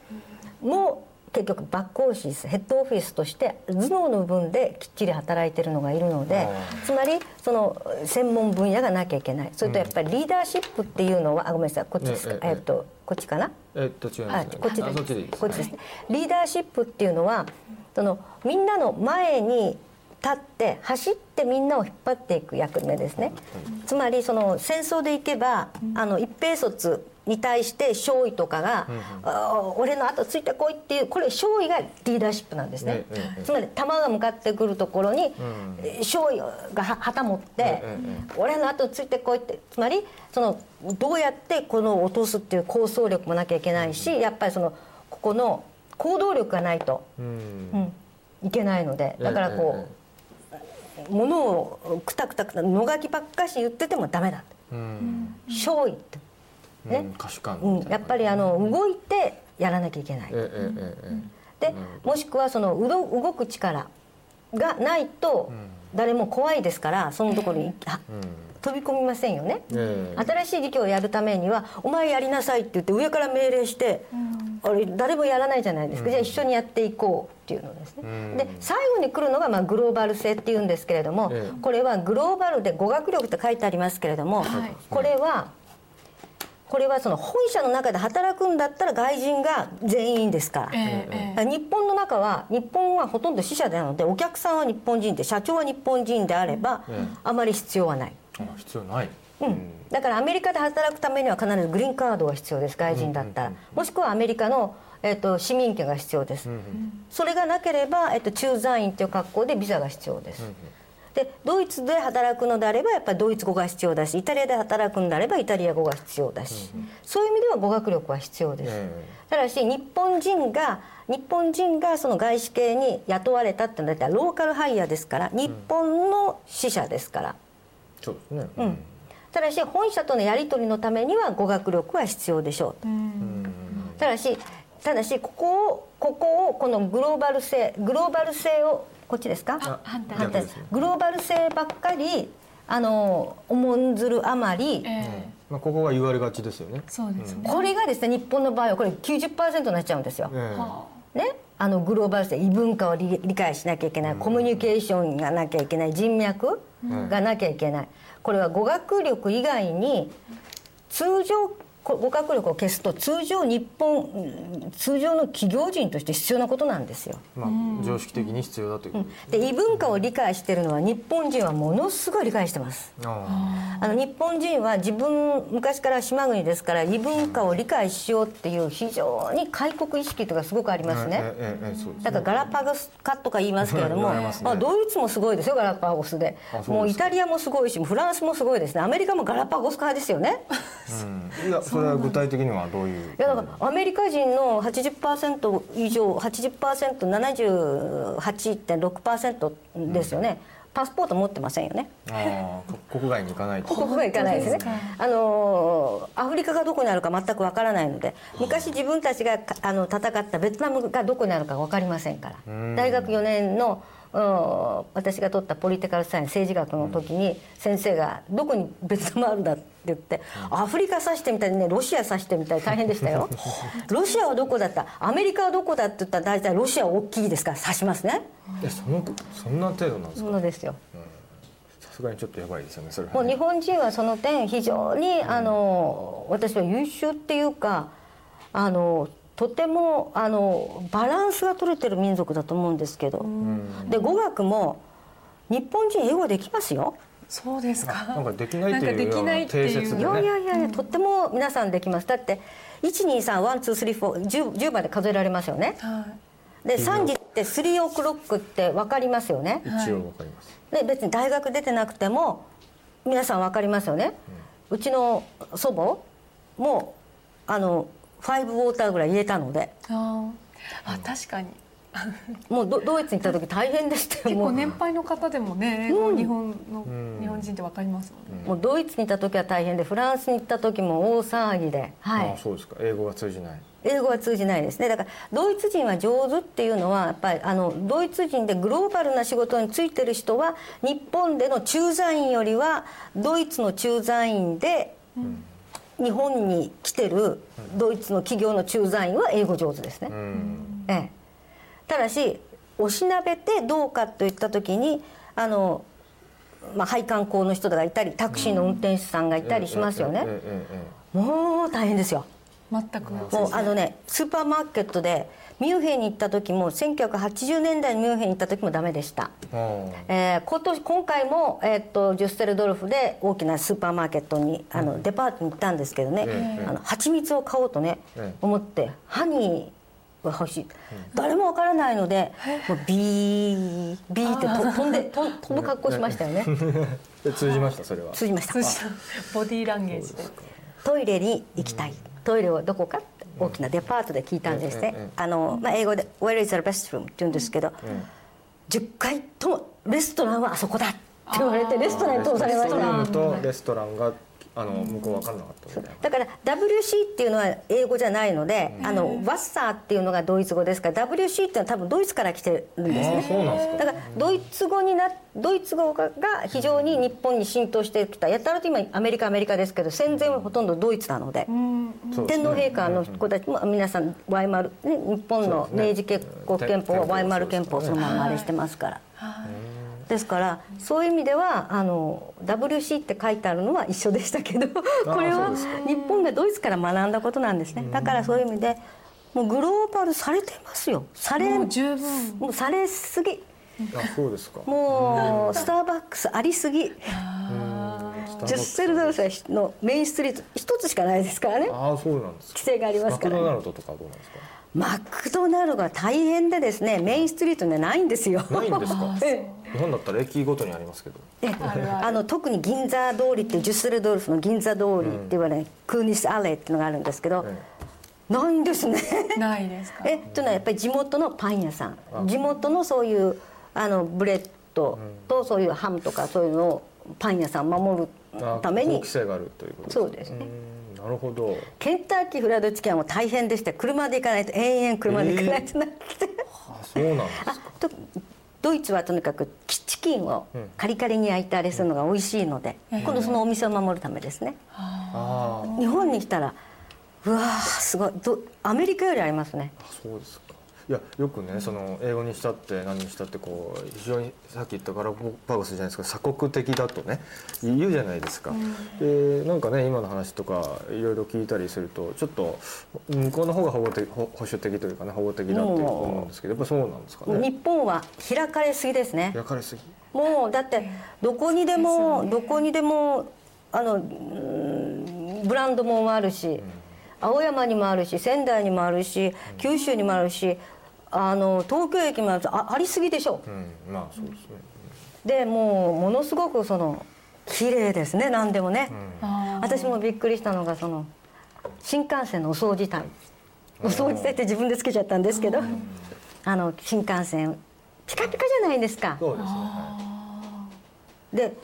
も結局バックオフィスヘッドオフィスとして頭脳の部分できっちり働いてるのがいるのでつまりその専門分野がなきゃいけない。それとやっぱりリーダーシップっていうのはあごめんなさいこっちですか、えええっとこっちかな？えっと違いまあすねこっちです。あそっちでいいですこっちですね。リーダーシップっていうのはそのみんなの前に立って走ってみんなを引っ張っていく役目ですね。つまりその戦争でいけばあの一兵卒に対して少尉とかが「あー俺の後ついてこい」っていうこれ少尉がリーダーシップなんですね。ええええつまり弾が向かってくるところに少尉がは旗持ってええ「俺の後ついてこい」って。つまりそのどうやってこの落とすっていう構想力もなきゃいけないしやっぱりそのここの行動力がないと、うん。うん、いけないのでだからこう、ものをくたくたくたのがきばっかし言っててもダメだ。うん。勝利って、ね。うん。やっぱりあの動いてやらなきゃいけない。でもしくはそのうど動く力がないと誰も怖いですからそのところにあ飛び込みませんよね。ええ。新しい事業をやるためには「お前やりなさい」って言って上から命令して、あれ誰もやらないじゃないですか、じゃあ一緒にやっていこうっていうのですね、ん。で最後に来るのがまあグローバル性っていうんですけれども、ええ。これはグローバルで語学力って書いてありますけれども、はい。これはこれはその本社の中で働くんだったら外人が全員ですから。ええええ。日本の中は日本はほとんど支社なのでお客さんは日本人で社長は日本人であれば、ええ。あまり必要はない。あ必要ない。うん、だからアメリカで働くためには必ずグリーンカードが必要です外人だったら、もしくはアメリカの、えっと市民権が必要です、それがなければ、えっと駐在員という格好でビザが必要です、でドイツで働くのであればやっぱりドイツ語が必要だしイタリアで働くんであればイタリア語が必要だし、そういう意味では語学力は必要です、えただし日本人が日本人がその外資系に雇われたってのはローカルハイヤーですから日本の支社ですから、そうですね。うん。ただし本社とのやり取りのためには語学力は必要でしょうと。ただしただしここをここをこのグローバル性グローバル性をこっちですか？あ反対反対。逆ですね。グローバル性ばっかりあの重んずるあまり、ええ。まあここが言われがちですよね。そうですね、これがですね日本の場合はこれ90%になっちゃうんですよ。ええ。ね、あのグローバル性異文化を理理解しなきゃいけない、コミュニケーションがなきゃいけない。人脈がなきゃいけない、これは語学力以外に通常語学力を消すと通常日本うん通常の企業人として必要なことなんですよ。まあ常識的に必要だという。ことで異文化を理解しているのは日本人はものすごい理解してます。ああ。の日本人は自分昔から島国ですから異文化を理解しようっていう非常に開国意識とかすごくありあますね。ええええそうですだからガラパゴス化とか言いますけれども、ねまあ、ドイツもすごいですよガラパゴスで。もうイタリアもすごいしフランスもすごいですね。アメリカもガラパゴス化ですよね。うん。いやそれは具体的にはどういう？いやだからアメリカ人の80%以上 80%78.6% ですよね、パスポート持ってませんよね。ああ国外に行かないと。ここが行かないですね。あのーアフリカがどこにあるか全くわからないので昔自分たちがかあの戦ったベトナムがどこにあるか分かりませんから。ん。大学4年のうん私が取ったポリティカルサイン政治学の時に先生が「どこにベトナムあるんだ?」って言ってアフリカ指してみたりねロシア指してみたり大変でしたよ。ロシアはどこだった？アメリカはどこだって言ったら大体ロシアは大きいですか？ら指しますね。えそのそんな程度なんですか？そうですよ。さすがにちょっとやばいですよねそれはもう日本人はその点非常にあの私は優秀っていうかあのとてもあのバランスが取れてる民族だと思うんですけど。で語学も日本人英語できますよ。そうですか。なんかできないっていうなんかできないっていう。定説でいやいねやいやいやとっても皆さんできます。だって123123410 10まで数えられますよね。はい。で3時って3オクロックって分かりますよね。一応わかります。で別に大学出てなくても皆さん分かりますよね、うちの祖母もうあの5ウォーターぐらい言えたので。あー。あ確かに。もうドドイツに行った時大変でしたよ 結構もう。年配の方でもね英語日本のん。日本人ってわかりますもんね。もうドイツに行った時は大変でフランスに行った時も大騒ぎで、はい。あそうですか。英語が通じない。英語は通じないですね。だからドイツ人は上手っていうのはやっぱりあのドイツ人でグローバルな仕事に就いてる人は日本での駐在員よりはドイツの駐在員で日本に来てるドイツの企業の駐在員は英語上手ですね。うん。ええ、ただしおしなべてどうかといった時にあの、まあ、配管工の人がいたりタクシーの運転手さんがいたりしますよね。もう大変ですよ全くもうあのねスーパーマーケットでミュンヘンに行った時も1980年代にミュンヘンに行った時もダメでした、えええー今年今回も、えーっとジュステルドルフで大きなスーパーマーケットにあの、デパートに行ったんですけどね、ええあの蜂蜜を買おうとね、ええ思ってハニーが欲しい、誰もわからないのでもうビービーってと飛んでと飛ぶ格好しましたよね。で通じました？それは。通じました。通じた。ボディーランゲージで。トイレに行きたい、トイレはどこか大きなデパートで聞いたんですね、英語で「Where is the restroom?」って言うんですけど、10回とも「レストランはあそこだ」って言われてレストランに通されました。とレストランがあの向こう分からなかったみたいな。だから WC っていうのは英語じゃないので、あのワッサーっていうのがドイツ語ですか。ら WC っていうのは多分ドイツから来てるんですね。あそうなんですか。だからドイツ語になドイツ語が非常に日本に浸透してきた。やったらと今アメリカアメリカですけど戦前はほとんどドイツなので、そうですね天皇陛下の子たちも皆さんワイマル、ね、日本の明治憲国憲法はワイマル憲法そのままあれしてますから。ですからそういう意味ではあの WC って書いてあるのは一緒でしたけど これは日本がドイツから学んだことなんですね。だからそういう意味でもうグローバルされてますよ。されもう十分。もうされすぎ。あそうですか。もうスターバックスありすぎ。ジュッセルドルフのメインストリート一つしかないですからね。ああそうなんですか。規制がありますから、ね、マクドナルドとかどうなんですか？マクドナルドが大変でですねメインストリートにはないんですよ。ないんですか？え日本だったら駅ごとにありますけど。であの特に銀座通りってデュッセルドルフの銀座通りって言われる、ケーニヒスアレーっていうのがあるんですけど、えないんですね。ないですか？えというのはやっぱり地元のパン屋さん。地元のそういうあのブレッドとそういうハムとかそういうのをパン屋さん守るあために。法規制があるということそうですね。うんなるほど。ケンタッキーフライドチキンはもう大変でして車で行かないと延々車で行かないとなくて、あそうなんですか。とドイツはとにかくチキンをカリカリに焼いてあれするのが美味しいので、今度そのお店を守るためですね、あ日本に来たらうわーすごい。どアメリカよりありますね。あそうですかいやよくねその英語にしたって何にしたってこう非常にさっき言ったガラパゴスじゃないですか鎖国的だとね言うじゃないですか、でなんかね今の話とかいろいろ聞いたりするとちょっと向こうの方が保護的保保守的というかね保護的だって思うんですけどやっぱそうなんですかね。日本は開かれすぎですね。焼かれすぎ。もうだってどこにでもどこにでもあのうんブランドもんあるし青山にもあるし仙台にもあるし九州にもあるしあの東京駅もああありすぎでしょ。うんまあそうですね。でもうものすごくその綺麗ですね何でもね、あ私もびっくりしたのがその新幹線のお掃除隊お掃除隊って自分でつけちゃったんですけどあの新幹線ピカピカじゃないですか。そうですね。はで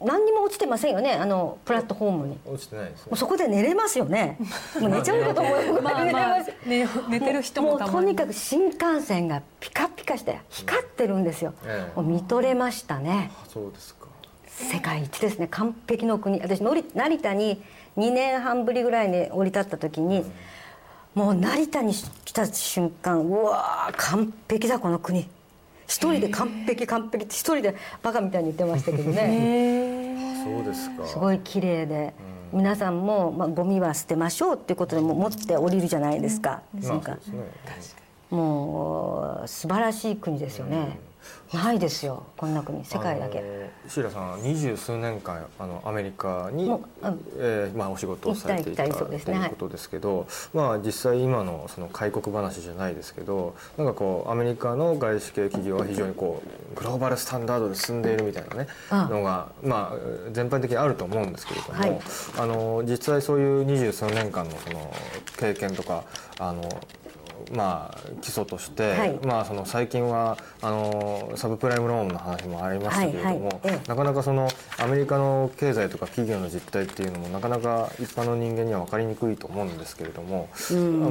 何にも落ちてませんよねあのプラットフォームに。落ちてないですね。うそこで寝れますよね。もう寝ちゃうかと思うーまあまあ寝寝寝てる人ももたまに。うとにかく新幹線がピカピカして光ってるんですよ、ええ。もう見とれましたね。あそうですか。世界一ですね。完璧の国。私のり成田に2年半ぶりぐらいに降り立った時に、もう成田に来た瞬間うわー完璧だこの国一人で完璧完璧って一人でバカみたいに言ってましたけどね。そうですか。すごい綺麗で、皆さんも、まあ、ゴミは捨てましょうっていうことでもう持って降りるじゃないですか、まなんか。あそうですね。もう素晴らしい国ですよね、ないですよこんな国世界だけ。シーラさんは二十数年間あのアメリカにえーまあ、お仕事をされていたとですねいうことですけど、まあ、実際今のその開国話じゃないですけどなんかこうアメリカの外資系企業は非常にこうグローバルスタンダードで進んでいるみたいなねあ。のが、まあ、全般的にあると思うんですけれども、はい。あの実際そういう二十数年間のその経験とかあのまあ、基礎として、はい。まあ、その最近はあのサブプライムローンの話もありましたけれども、はいはい。ええ。なかなかそのアメリカの経済とか企業の実態っていうのもなかなか一般の人間には分かりにくいと思うんですけれども、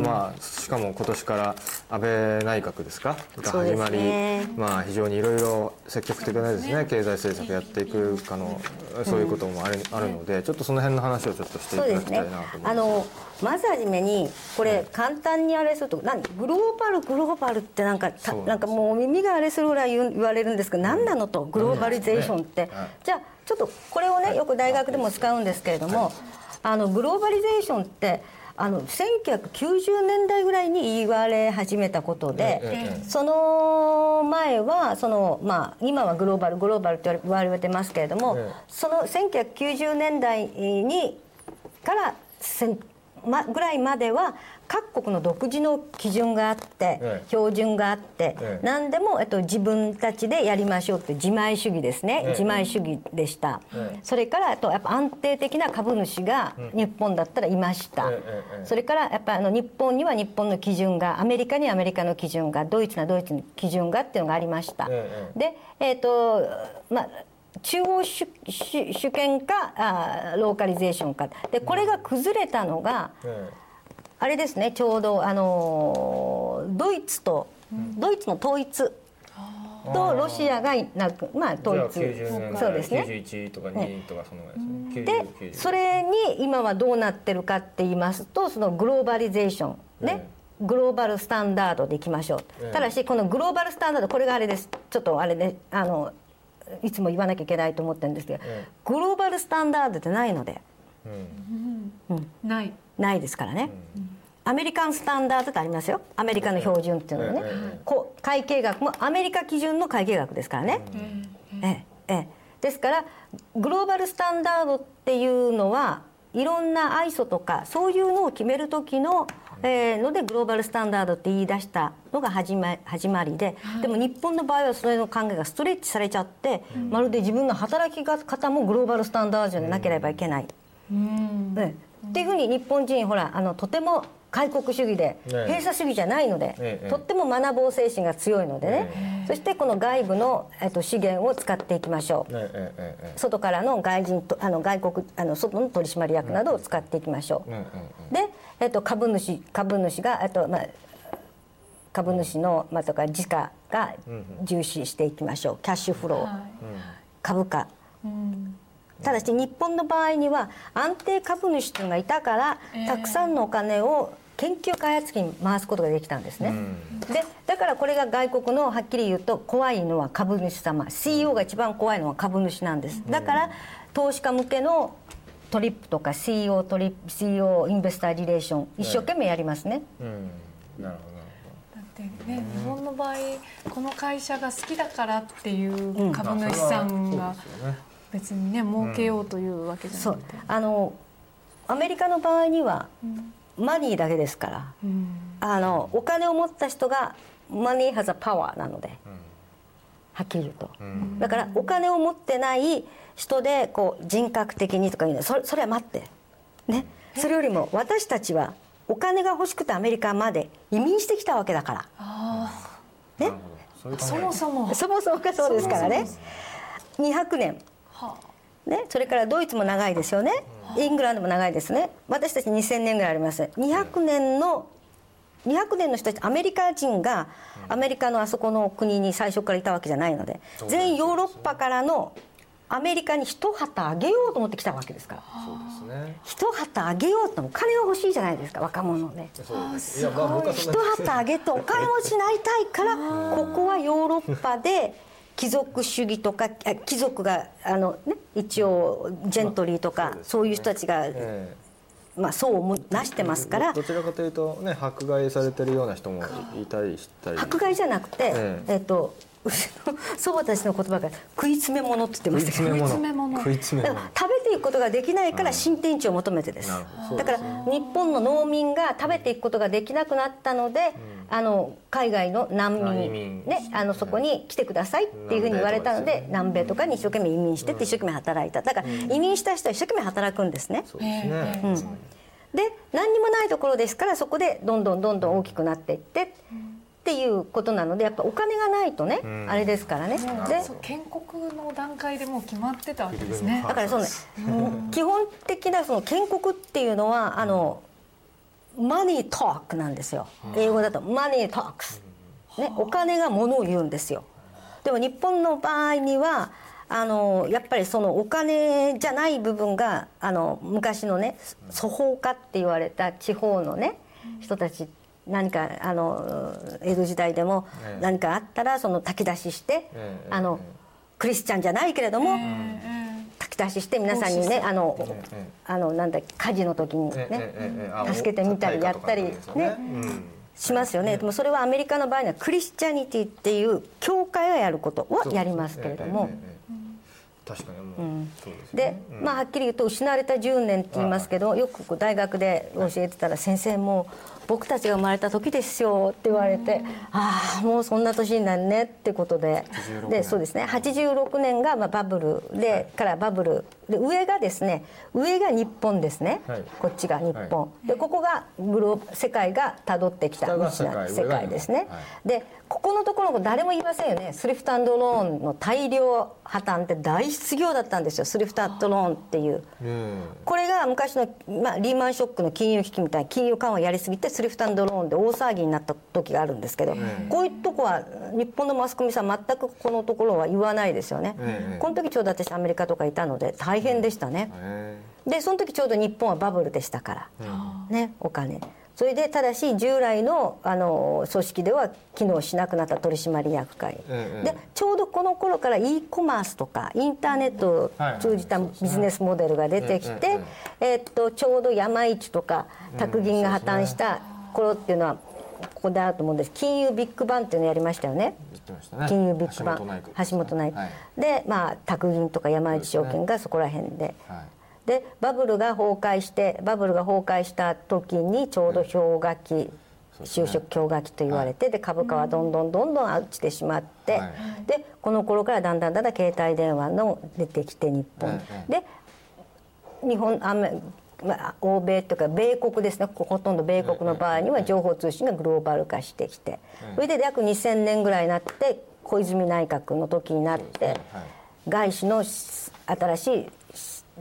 まあ、しかも今年から安倍内閣ですか？が始まり、ね。まあ、非常にいろいろ積極的なですね経済政策やっていくかのそういうこともある,、あるのでちょっとその辺の話をちょっとしていただきたいなと思います。まずはじめにこれ簡単にあれすると何？グローバルグローバルってなんかなんかもう耳があれするぐらい言われるんですけど何なのと？グローバリゼーションって、はい。じゃあちょっとこれをねよく大学でも使うんですけれども、あのグローバリゼーションってあの1990年代ぐらいに言われ始めたことで、ええその前はその、まあ、今はグローバルグローバルって言われてますけれども、ええ。その1990年代にからま、ぐらいまでは各国の独自の基準があって、ええ。標準があって、ええ。何でも、えっと、自分たちでやりましょうって自前主義ですね、ええ。自前主義でした、ええ。それからあとやっぱ安定的な株主が日本だったらいました、それからやっぱあの日本には日本の基準がアメリカにはアメリカの基準がドイツにはドイツの基準がっていうのがありました、ええ。でえっ、とまあ中央主主主権かあーローカリゼーションか。でこれが崩れたのが、えあれですねちょうどあのードイツと、ドイツの統一とロシアがなくまあえ統一。じゃあ90年代そうですね。91とか2とかそのぐらいですね。で90それに今はどうなってるかって言いますとそのグローバリゼーションね、グローバルスタンダードでいきましょう、ええ。ただしこのグローバルスタンダードこれがあれです。ちょっとあれであのいつも言わなきゃいけないと思ってるんですけど、ええ。グローバルスタンダードってないので。うん。ない。ないですからね、アメリカンスタンダードってありますよ。アメリカの標準っていうのはね、こう会計学もアメリカ基準の会計学ですからね、ええええ、ですからグローバルスタンダードっていうのはいろんな ISO とかそういうのを決める時の、えーのでグローバルスタンダードって言い出したのが始ま始まりで、でも日本の場合はそれの考えがストレッチされちゃって、まるで自分の働き方もグローバルスタンダードじゃなければいけない。うん。ええっていうふうに日本人ほらあのとても開国主義でええ。閉鎖主義じゃないので、ええ。とっても学ぼう精神が強いのでね、え。そしてこの外部の、えっと、資源を使っていきましょう。えええええ。外からの外人とあの外国あの外の取締役などを使っていきましょう。えええで、えっと、株主株主が、えっとまあ、株主の、まあ、とか時価が重視していきましょう。キャッシュフロー、は株価。いうんただし日本の場合には安定株主というのがいたから、ええたくさんのお金を研究開発費に回すことができたんですね、でだからこれが外国のはっきり言うと怖いのは株主様。CEO が一番怖いのは株主なんです。だから投資家向けのトリップとか CEO トリップ CEO インベスターリレーション一生懸命やりますね、うん。なるほどってね日本の場合この会社が好きだからっていう株主さんが別にね儲けようというわけじゃそうなくて。あのアメリカの場合にはマニーだけですから。うん。あのお金を持った人がマニーハザパワーなので、はっきり言うと、ん。だからお金を持ってない人でこう人格的にとかいうの。はそれそれは待って。ね。それよりも私たちはお金が欲しくてアメリカまで移民してきたわけだから。あね。そもそも。そもそもがそうですからね。そも200年。はね、それからドイツも長いですよね、イングランドも長いですね。私たち2000年ぐらいあります。200年の200年の人たちアメリカ人がアメリカのあそこの国に最初からいたわけじゃないので全ヨーロッパからのアメリカに一旗あげようと思ってきたわけですから。そうですね。一旗あげようとお金が欲しいじゃないですか若者で。そうです。いやまあ僕はそ一旗あげてお金持ちになりたいからここはヨーロッパで貴族主義とかあ貴族があの、ね、一応ジェントリーとかそういう人たちが、えまあ、層をもなしてますから。どちらかというとね迫害されてるような人もいたりしたり。迫害じゃなくて、ええ。えっとうちの祖母たちの言葉が食い詰め物って言ってました。けど食い詰め物。食い詰め物。食べていくことができないから新天地を求めてです。なるほど。だから日本の農民が食べていくことができなくなったので、あの海外の難民民。ね、あのそこに来てくださいっていうふうに言われたので南米とかに一生懸命移民してって一生懸命働いた。だから移民した人は一生懸命働くんですね。そうですね、ええで何にもないところですからそこでどんどんどんどん大きくなっていってっていうことなのでやっぱお金がないとね、ん。あれですからね。でそう建国の段階でもう決まってたわけですね。だからそのね。基本的なその建国っていうのはあのマニートークなんですよ。英語だとマニートークス、ね、お金がものを言うんですよ。でも日本の場合にはあのやっぱりそのお金じゃない部分があの昔のね粗放家って言われた地方のね人たち何かあの江戸時代でもええ。何かあったらその炊き出ししてええあのクリスチャンじゃないけれども炊き出しして皆さんにねあのええあのなんだ火事の時にね助けてみたりやったりね。うん。しますよね。でもそれはアメリカの場合にはクリスチャニティっていう教会がやることをやりますけれども。確かにもう、そうですよでねうん。まあはっきり言うと失われた10年って言いますけどよく大学で教えてたら先生もう僕たちが生まれた時ですよって言われてああもうそんな年になるねってことで。86でそうですね。86年がまあバブルでからバブル。で上がですね上が日本ですね。はい。こっちが日本。でここがグロー世界が辿ってきた世界ですね。でここのところ誰も言いませんよね。スリフトローンの大量破綻って大失業だったんですよ。スリフトローンっていう。えこれが昔の、まあ、リーマンショックの金融危機みたいな金融緩和やりすぎてスリフトローンで大騒ぎになった時があるんですけど、こういうとこは日本のマスコミさん全くこのところは言わないですよね、ええ。この時ちょうど私アメリカとかいたので大変でしたね、えでその時ちょうど日本はバブルでしたから、ねお金それでただし従来のあの組織では機能しなくなった取締役会、ええでちょうどこの頃から e コマースとかインターネットを通じたビジネスモデルが出てきええて、えっとちょうど山一とか宅銀が破綻した頃っていうのはここであると思うんです。金融ビッグバンっていうのやりましたよね。ね。金融ビッグバン。橋本内はい。でまあ宅銀とか山一証券がそこら辺で。はいでバブルが崩壊してバブルが崩壊した時にちょうど氷河期、ね就職氷河期と言われて、で株価はどんどんどんどん落ちてしまって、はい。でこの頃からだんだんだんだん携帯電話の出てきて日本、えで日本アメまあ、欧米というか米国ですね。ほとんど米国の場合には情報通信がグローバル化してきて。それで約2000年ぐらいになって小泉内閣の時になって、はい。外資の新しい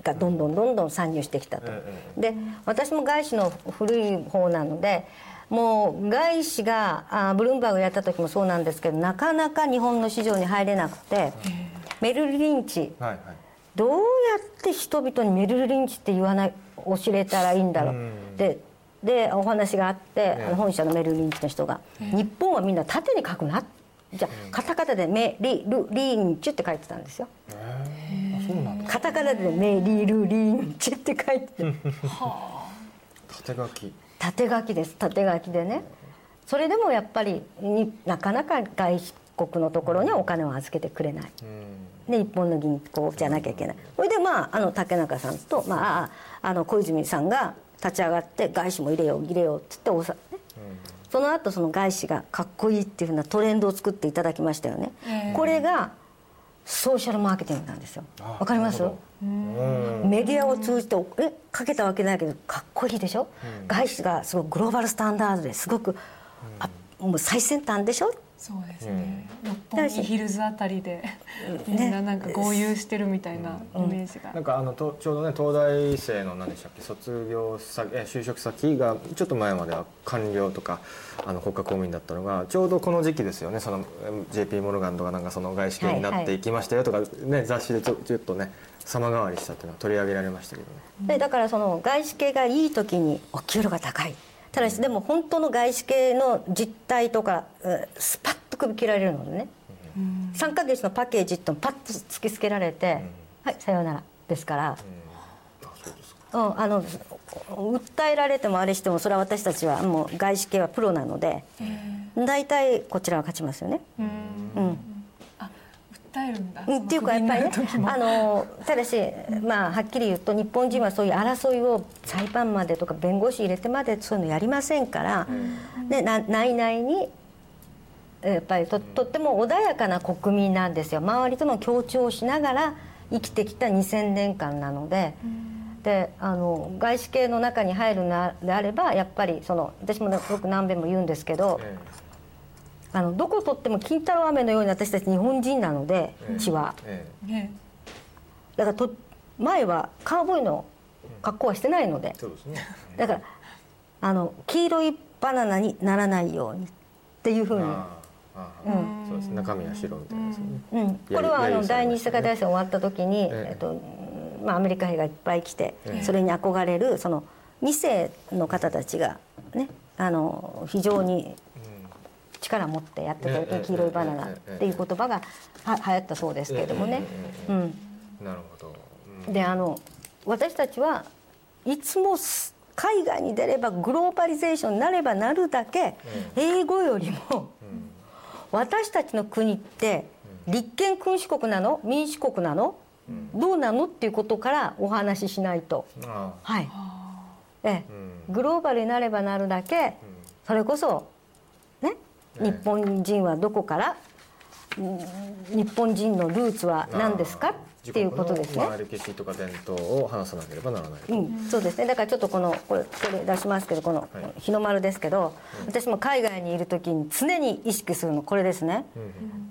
がどんどんどんどん参入してきたと。で私も外資の古い方なのでもう外資があブルームバーグやった時もそうなんですけどなかなか日本の市場に入れなくてメルル・リンチ。はいはい。どうやって人々にメルル・リンチって言わない教えたらいいんだろう。ででお話があって、あの本社のメルル・リンチの人が「日本はみんな縦に書くな」じゃあカタカナで「メリル・リンチ」って書いてたんですよ。カタカナで「メリル・リンチ」って書いてて。縦書き。縦書きです。縦書きでね。それでもやっぱりになかなか外国のところにはお金を預けてくれない。で日本の銀行じゃなきゃいけない。それでまああの竹中さんと、まあ、ああの小泉さんが立ち上がって外資も入れよう入れようって言っておさ、ねその後その外資がかっこいいっていうふうなトレンドを作っていただきましたよね、ええこれがソーシャルマーケティングなんですよ。わかります？メディアを通じてえかけたわけないけどかっこいいでしょ、外資がすごいグローバルスタンダードですごく、あもう最先端でしょ？そうですね、六本木ヒルズあたりでみねんななんか合流してるみたいなイメージが、なんかあのとちょうどね東大生の何でしたっけ？卒業先え就職先がちょっと前までは官僚とかあの国家公務員だったのがちょうどこの時期ですよね。そのえ JP モルガンとかなんかその外資系になっていきましたよとか、ね雑誌でちょちょっとね様変わりしたっていうのは取り上げられましたけどね。でだからその外資系がいい時にお給料が高いただしでも本当の外資系の実態とかえスパッと首切られるのでね、3ヶ月のパッケージってのパッと突きつけられて、はいさようならですから、うん、あの訴えられてもあれしてもそれは私たちはもう外資系はプロなので大体こちらは勝ちますよね。うんうんっていうかやっぱりねあのただしまあはっきり言うと日本人はそういう争いを裁判までとか弁護士入れてまでそういうのやりませんから、でな内々にやっぱりととっても穏やかな国民なんですよ。周りとの協調をしながら生きてきた2000年間なので。であの外資系の中に入るのであればやっぱりその私もよく何べんも言うんですけど、えあのどこ取っても金太郎飴のように私たち日本人なので、え血は。だからと前はカウボーイの格好はしてないので。えそうですね。だからあの黄色いバナナにならないようにっていうふうに、ああああそうです中身は白みたいなですね。うん、これはあの第二次世界大戦終わった時に、ええ。えっとまあ、アメリカ兵がいっぱい来て、ええ。それに憧れるその2世の方たちがねあの非常に力を持ってやってた時ええに黄色いバナナっていう言葉がは流行ったそうですけれどもね。なるほど。うん。であの私たちはいつもす海外に出ればグローバリゼーションになればなるだけ英語よりも私たちの国って立憲君主国なの？民主国なの？どうなの？っていうことからお話ししないと。あはい。ええ。うん。グローバルになればなるだけそれこそ日本人はどこから？うん日本人のルーツは何ですか？っていうことですね。歴史とか伝統を話さなければならない、うん、そうですね。だからちょっとこのこれこれ出しますけどこのはい。日の丸ですけど、私も海外にいる時に常に意識するのこれですね、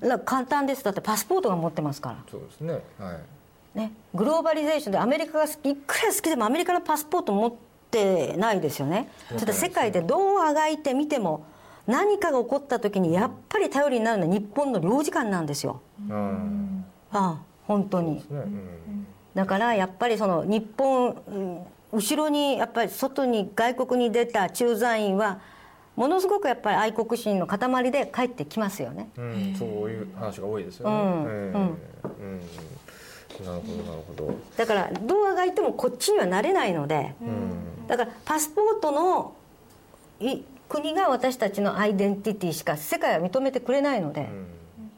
うん簡単です。だってパスポートが持ってますから。そうですね。はい。ね。グローバリゼーションでアメリカが好きいくら好きでもアメリカのパスポート持ってないですよね。持ってないただ世界でどうあがいてみても何かが起こった時にやっぱり頼りになるのは日本の領事館なんですよ。うん。ああ本当に。ね。うん。だからやっぱりその日本うん後ろにやっぱり外に外国に出た駐在員はものすごくやっぱり愛国心の塊で帰ってきますよね。うん、そういう話が多いですよね。うん。ええうん。うん。なるほどなるほど。だからどうあがいてもこっちにはなれないのでうん。だからパスポートのい国が私たちのアイデンティティしか世界は認めてくれないので、うん。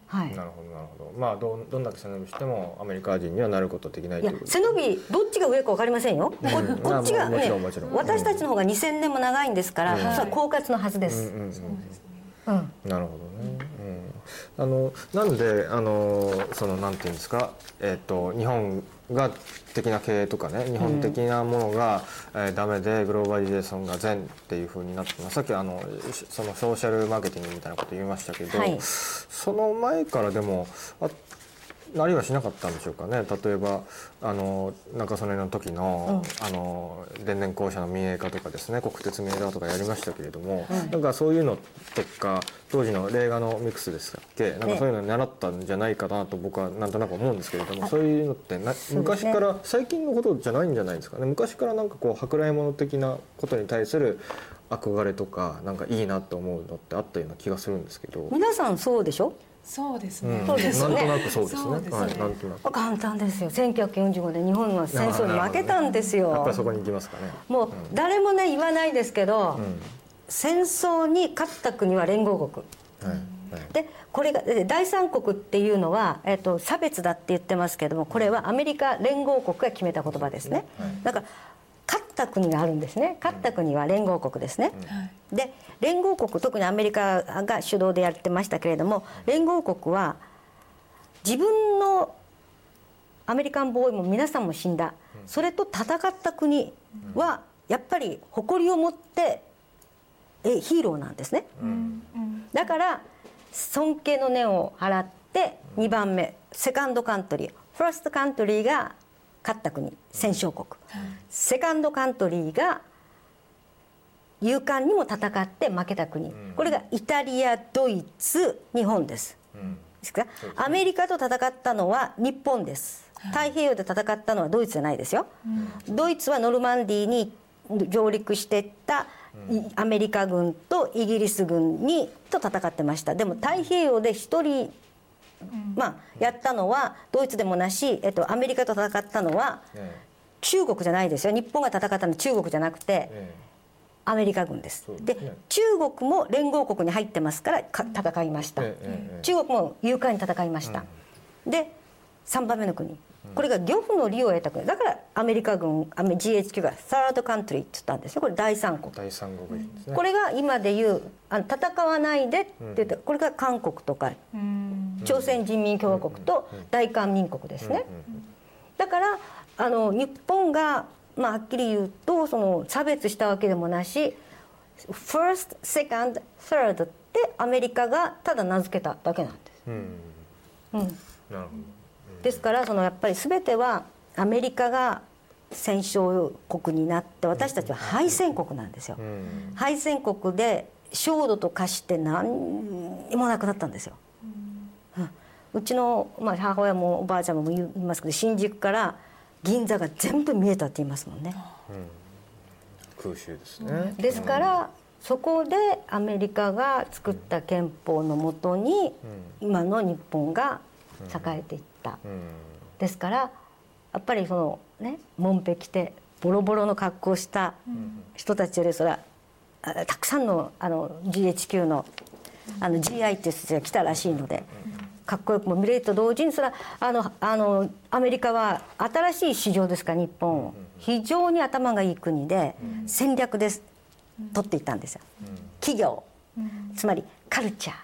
はい。なるほどなるほど。まあどんどんだけ背伸びしてもアメリカ人にはなることできないいや背伸びどっちが上か分かりませんよ、こうん。こっちがね私たちの方が2000年も長いんですから、うん。それは狡猾のはずです。うんうんうん。うん。なるほどね。うん、あのなんであのそのなんていうんですか、えっ、と日本が的な経営とかね、日本的なものが、えーダメでグローバリゼーションが善っていう風になってます。さっきあのしそのソーシャルマーケティングみたいなこと言いましたけど、はいその前からでもあなりはしなかったんでしょうかね。例えばあの中曽根の時の,、あの電電公社の民営化とかですね国鉄民営化とかやりましたけれども、なんかそういうのとか当時の映画のミックスですっけ？なんかそういうのに習ったんじゃないかなと僕はなんとなく思うんですけれどもそういうのってな昔から最近のことじゃないんじゃないですかね。昔からなんかこう舶来物的なことに対する憧れとかなんかいいなと思うのってあったような気がするんですけど。皆さんそうでしょ？そうですね、うん、そうですよねなんとなくそうですね。そうですねはい、なんとなく。簡単ですよ1945年日本は戦争に負けたんですよやっぱりそこに行きますかね。もう誰もね言わないですけど、うん。戦争に勝った国は連合国はい。はい。でこれがで第三国っていうのは、えっと差別だって言ってますけどもこれはアメリカ連合国が決めた言葉ですね、だから勝った国があるんですね。勝った国は連合国ですね、はい。で連合国特にアメリカが主導でやってましたけれども連合国は自分のアメリカンボーイも皆さんも死んだ、それと戦った国はやっぱり誇りを持ってえヒーローなんですね、だから尊敬の念を払って2番目セカンドカントリー。ファーストカントリーが勝った国戦勝国、セカンドカントリーが勇敢にも戦って負けた国、これがイタリアドイツ日本です。うん。ですか？アメリカと戦ったのは日本です。太平洋で戦ったのはドイツじゃないですよ、ドイツはノルマンディーに上陸していったいアメリカ軍とイギリス軍にと戦ってました。でも太平洋で一人まあやったのはドイツでもなし、えっと、アメリカと戦ったのはえ中国じゃないですよ。日本が戦ったのは中国じゃなくてえ。え。アメリカ軍です。で中国も連合国に入ってますからか戦いました。中国も勇敢に戦いました、で3番目の国これが漁夫の利を得た国だからアメリカ軍アメ GHQ がサードカントリーって言ったんですよこれ第三国。第三国人ですね。これが今でいうあの戦わないでって言ってこれが韓国とかうん。朝鮮人民共和国と大韓民国ですね。だからあの日本が、まあ、はっきり言うとその差別したわけでもなし first, second, third ってアメリカがただ名付けただけなんです。うん。うん、なるほですからそのやっぱり全てはアメリカが戦勝国になって私たちは敗戦国なんですよ。ど。うん。敗戦国で焦土と化して何にもなくなったんですよ。うん。うちの、まあ、母親もおばあちゃんも言いますけど新宿から銀座が全部見えたって言いますもんね。空襲ですね。ですからそこでアメリカが作った憲法のもとに今の日本が栄えていっですからやっぱりそのねもんぺ着てボロボロの格好をした人たちよりそれはあたくさんのあの GHQ のあの GI っていう人たちが来たらしいので。かっこよくも見れると同時にそれはあのあのアメリカは新しい市場ですから日本。を非常に頭がいい国で戦略です取っていったんですよ。企業。つまりカルチャー。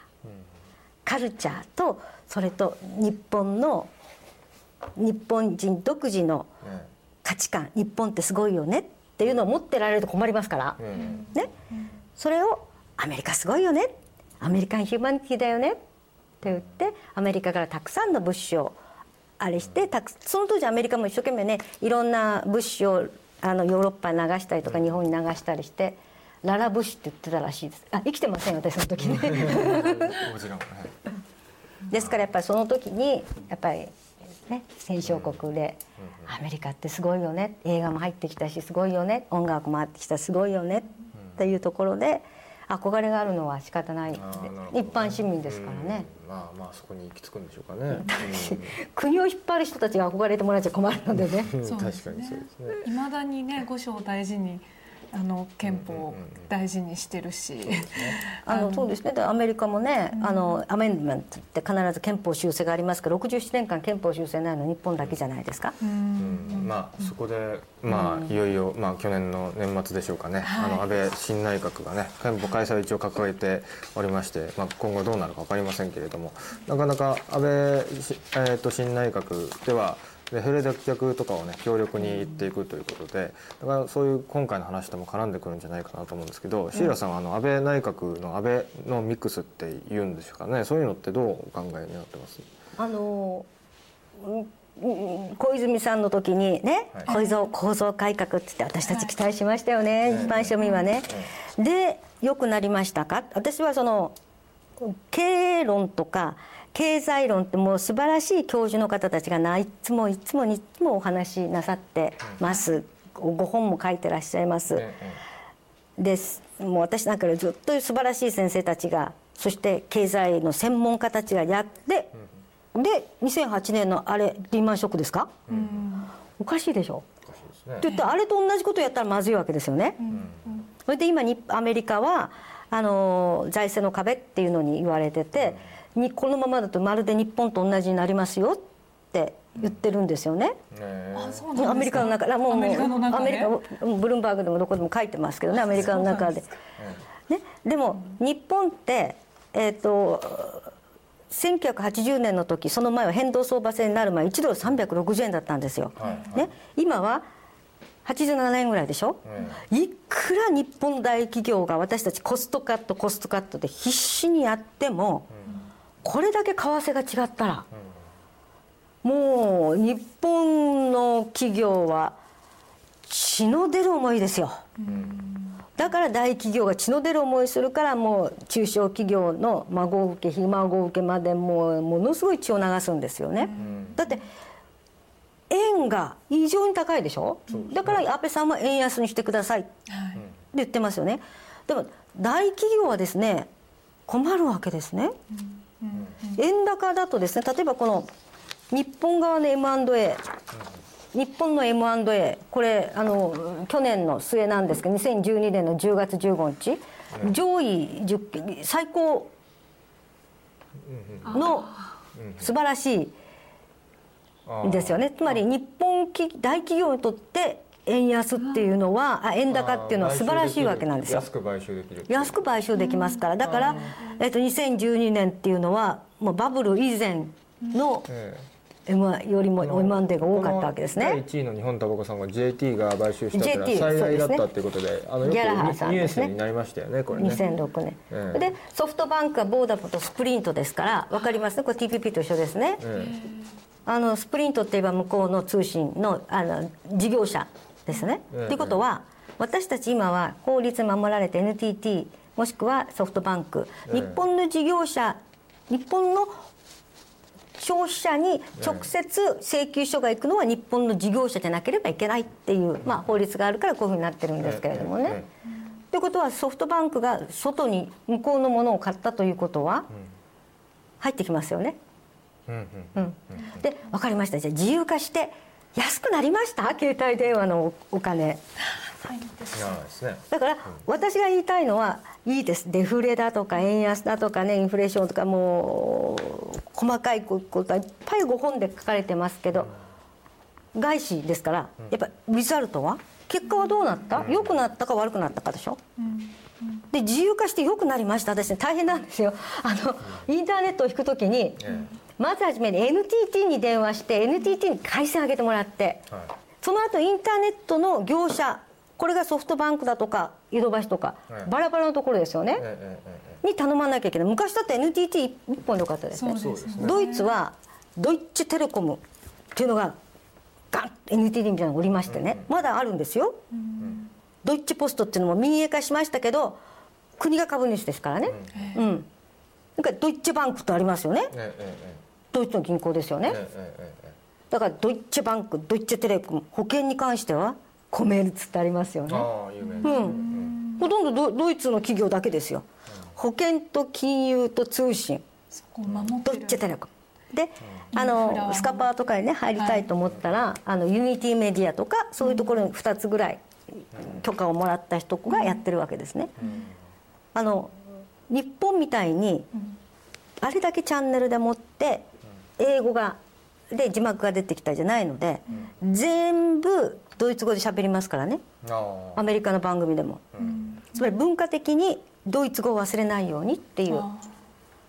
カルチャーとそれと日本の日本人独自のね価値観日本ってすごいよねっていうのを持ってられると困りますから、うん。ね、それをアメリカすごいよね。アメリカンヒューマニティだよね。って言ってアメリカからたくさんの物資をあれしてたくその当時アメリカも一生懸命ねいろんな物資をあのヨーロッパに流したりとか日本に流したりしてララ物資って言ってたらしいです。あ生きてません私その時ね。もちろんはいですからやっぱりその時にやっぱりね戦勝国でアメリカってすごいよね映画も入ってきたしすごいよね音楽も入ってきたすごいよねっていうところで憧れがあるのは仕方ない。あーなるほど一般市民ですからね。うん。まあまあそこに行き着くんでしょうかね。国を引っ張る人たちが憧れてもらっちゃ困るのでね。確かですねにそうですね。いまだにね五章を大事にあの憲法を大事にしてるし、あのそうですね。でアメリカもね、あのアメンドメントって必ず憲法修正がありますから67年間憲法修正ないの日本だけじゃないですか。うん。まあそこでまあいよいよまあ去年の年末でしょうかね、はい。あの安倍新内閣がね憲法改正を一応掲げておりまして、まあ今後どうなるかわかりませんけれども、なかなか安倍しえっ、と新内閣ではデフレ脱却とかをね強力に言っていくということでだからそういう今回の話とも絡んでくるんじゃないかなと思うんですけど、シーラさんはあの安倍内閣の安倍のミックスって言うんでしょうかねそういうのってどうお考えになってます？あの小泉さんの時にね、はい。構造構造改革って言って私たち期待しましたよね、一般庶民はね。で良くなりましたか？私はその経営論とか経済論ってもう素晴らしい教授の方たちがないつもいつもいつもお話しなさってます、ご本も書いてらっしゃいます。です。もう私なんかよりずっと素晴らしい先生たちがそして経済の専門家たちがやって、で2008年のあれリーマンショックですか、おかしいでしょ。って言ったらあれと同じことやったらまずいわけですよね。それで今にアメリカはあの財政の壁っていうのに言われてて、にこのままだとまるで日本と同じになりますよって言ってるんですよね。ねあそうなんですか。アメリカの中でもうアメリカの中でアメリカもブルームバーグでもどこでも書いてますけどねアメリカの中で。ね、でも日本って、えー、と1980年の時その前は変動相場制になる前1ドル360円だったんですよ。はいね、今は87円ぐらいでしょ、いくら日本大企業が私たちコストカットコストカットで必死にやっても、これだけ為替が違ったら、もう日本の企業は血の出る思いですよ。だから大企業が血の出る思いするからもう中小企業の孫受けひ孫受けまでもうものすごい血を流すんですよね。だって円が異常に高いでしょ？だから安倍さんは円安にしてくださいってはい言ってますよね。でも大企業はですね困るわけですね。円高だとですね例えばこの日本側の M&A 日本の M&A これあの去年の末なんですけど2012年の10月15日、上位10最高の素晴らしいですよね。つまり日本き大企業にとって円安っていうのはあ円高っていうのは素晴らしいわけなんですよ。安く買収できる安く買収できますから。だから、えっと、2012年っていうのはもうバブル以前のえ M1 よりも M1 が多かったわけです第ね。1位の日本タバコさんが JT が買収したから最大だったっていうことであのよくギャラハーさんニューですねスになりましたよねこれね。2006年、ええ。でソフトバンクはボーダフォンとスプリントですから分かります？ねこれ TPP と一緒ですね、えあのスプリントっていえば向こうの通信のあの事業者ですね。と、ええいうことは私たち今は法律守られて NTT もしくはソフトバンク、ええ日本の事業者日本の消費者に直接請求書が行くのは日本の事業者じゃなければいけないっていう、まあ、法律があるからこういうふうになってるんですけれどもね。ええということはソフトバンクが外に向こうのものを買ったということは入ってきますよね。うんうんうん、で分かりました。じゃあ自由化して安くなりました？携帯電話のおお金。はいなるですね。だから私が言いたいのはいいです。デフレだとか円安だとかねインフレーションとかもう細かいことがいっぱいご本で書かれてますけど外資ですからやっぱリザルトは？結果はどうなった？良くなったか悪くなったかでしょ？で自由化して良くなりました。私ね大変なんですよ。あのインターネットを引くときにええまずはじめに NTT に電話して NTT に回線上げてもらってはい。その後インターネットの業者これがソフトバンクだとかヨドバシとかはい。バラバラのところですよね。に頼まなきゃいけない。昔だって NTT 一本でよかったですね。ね。ドイツはドイッチェテレコムっていうのがガンと NTT みたいなのがおりましてね。まだあるんですよ。ドイッチェポストっていうのも民営化しましたけど国が株主ですからね。うん。なんかドイッチェバンクとありますよね。えええドイツの銀行ですよね。えええええだからドイッチェバンクドイッチェテレコム保険に関してはコメルツってありますよね。ああ有名ですね。うん。ほとんどドドイツの企業だけですよ。保険と金融と通信。そこを守ってる。ドイチェテレコム。であのスカパーとかにね入りたいと思ったら、あのユニティメディアとかそういうところに2つぐらい許可をもらった人がやってるわけですね。あの日本みたいにあれだけチャンネルでもって英語がで字幕が出てきたじゃないので、全部ドイツ語で喋りますからね。あアメリカの番組でも。つまり文化的にドイツ語を忘れないようにっていう。なる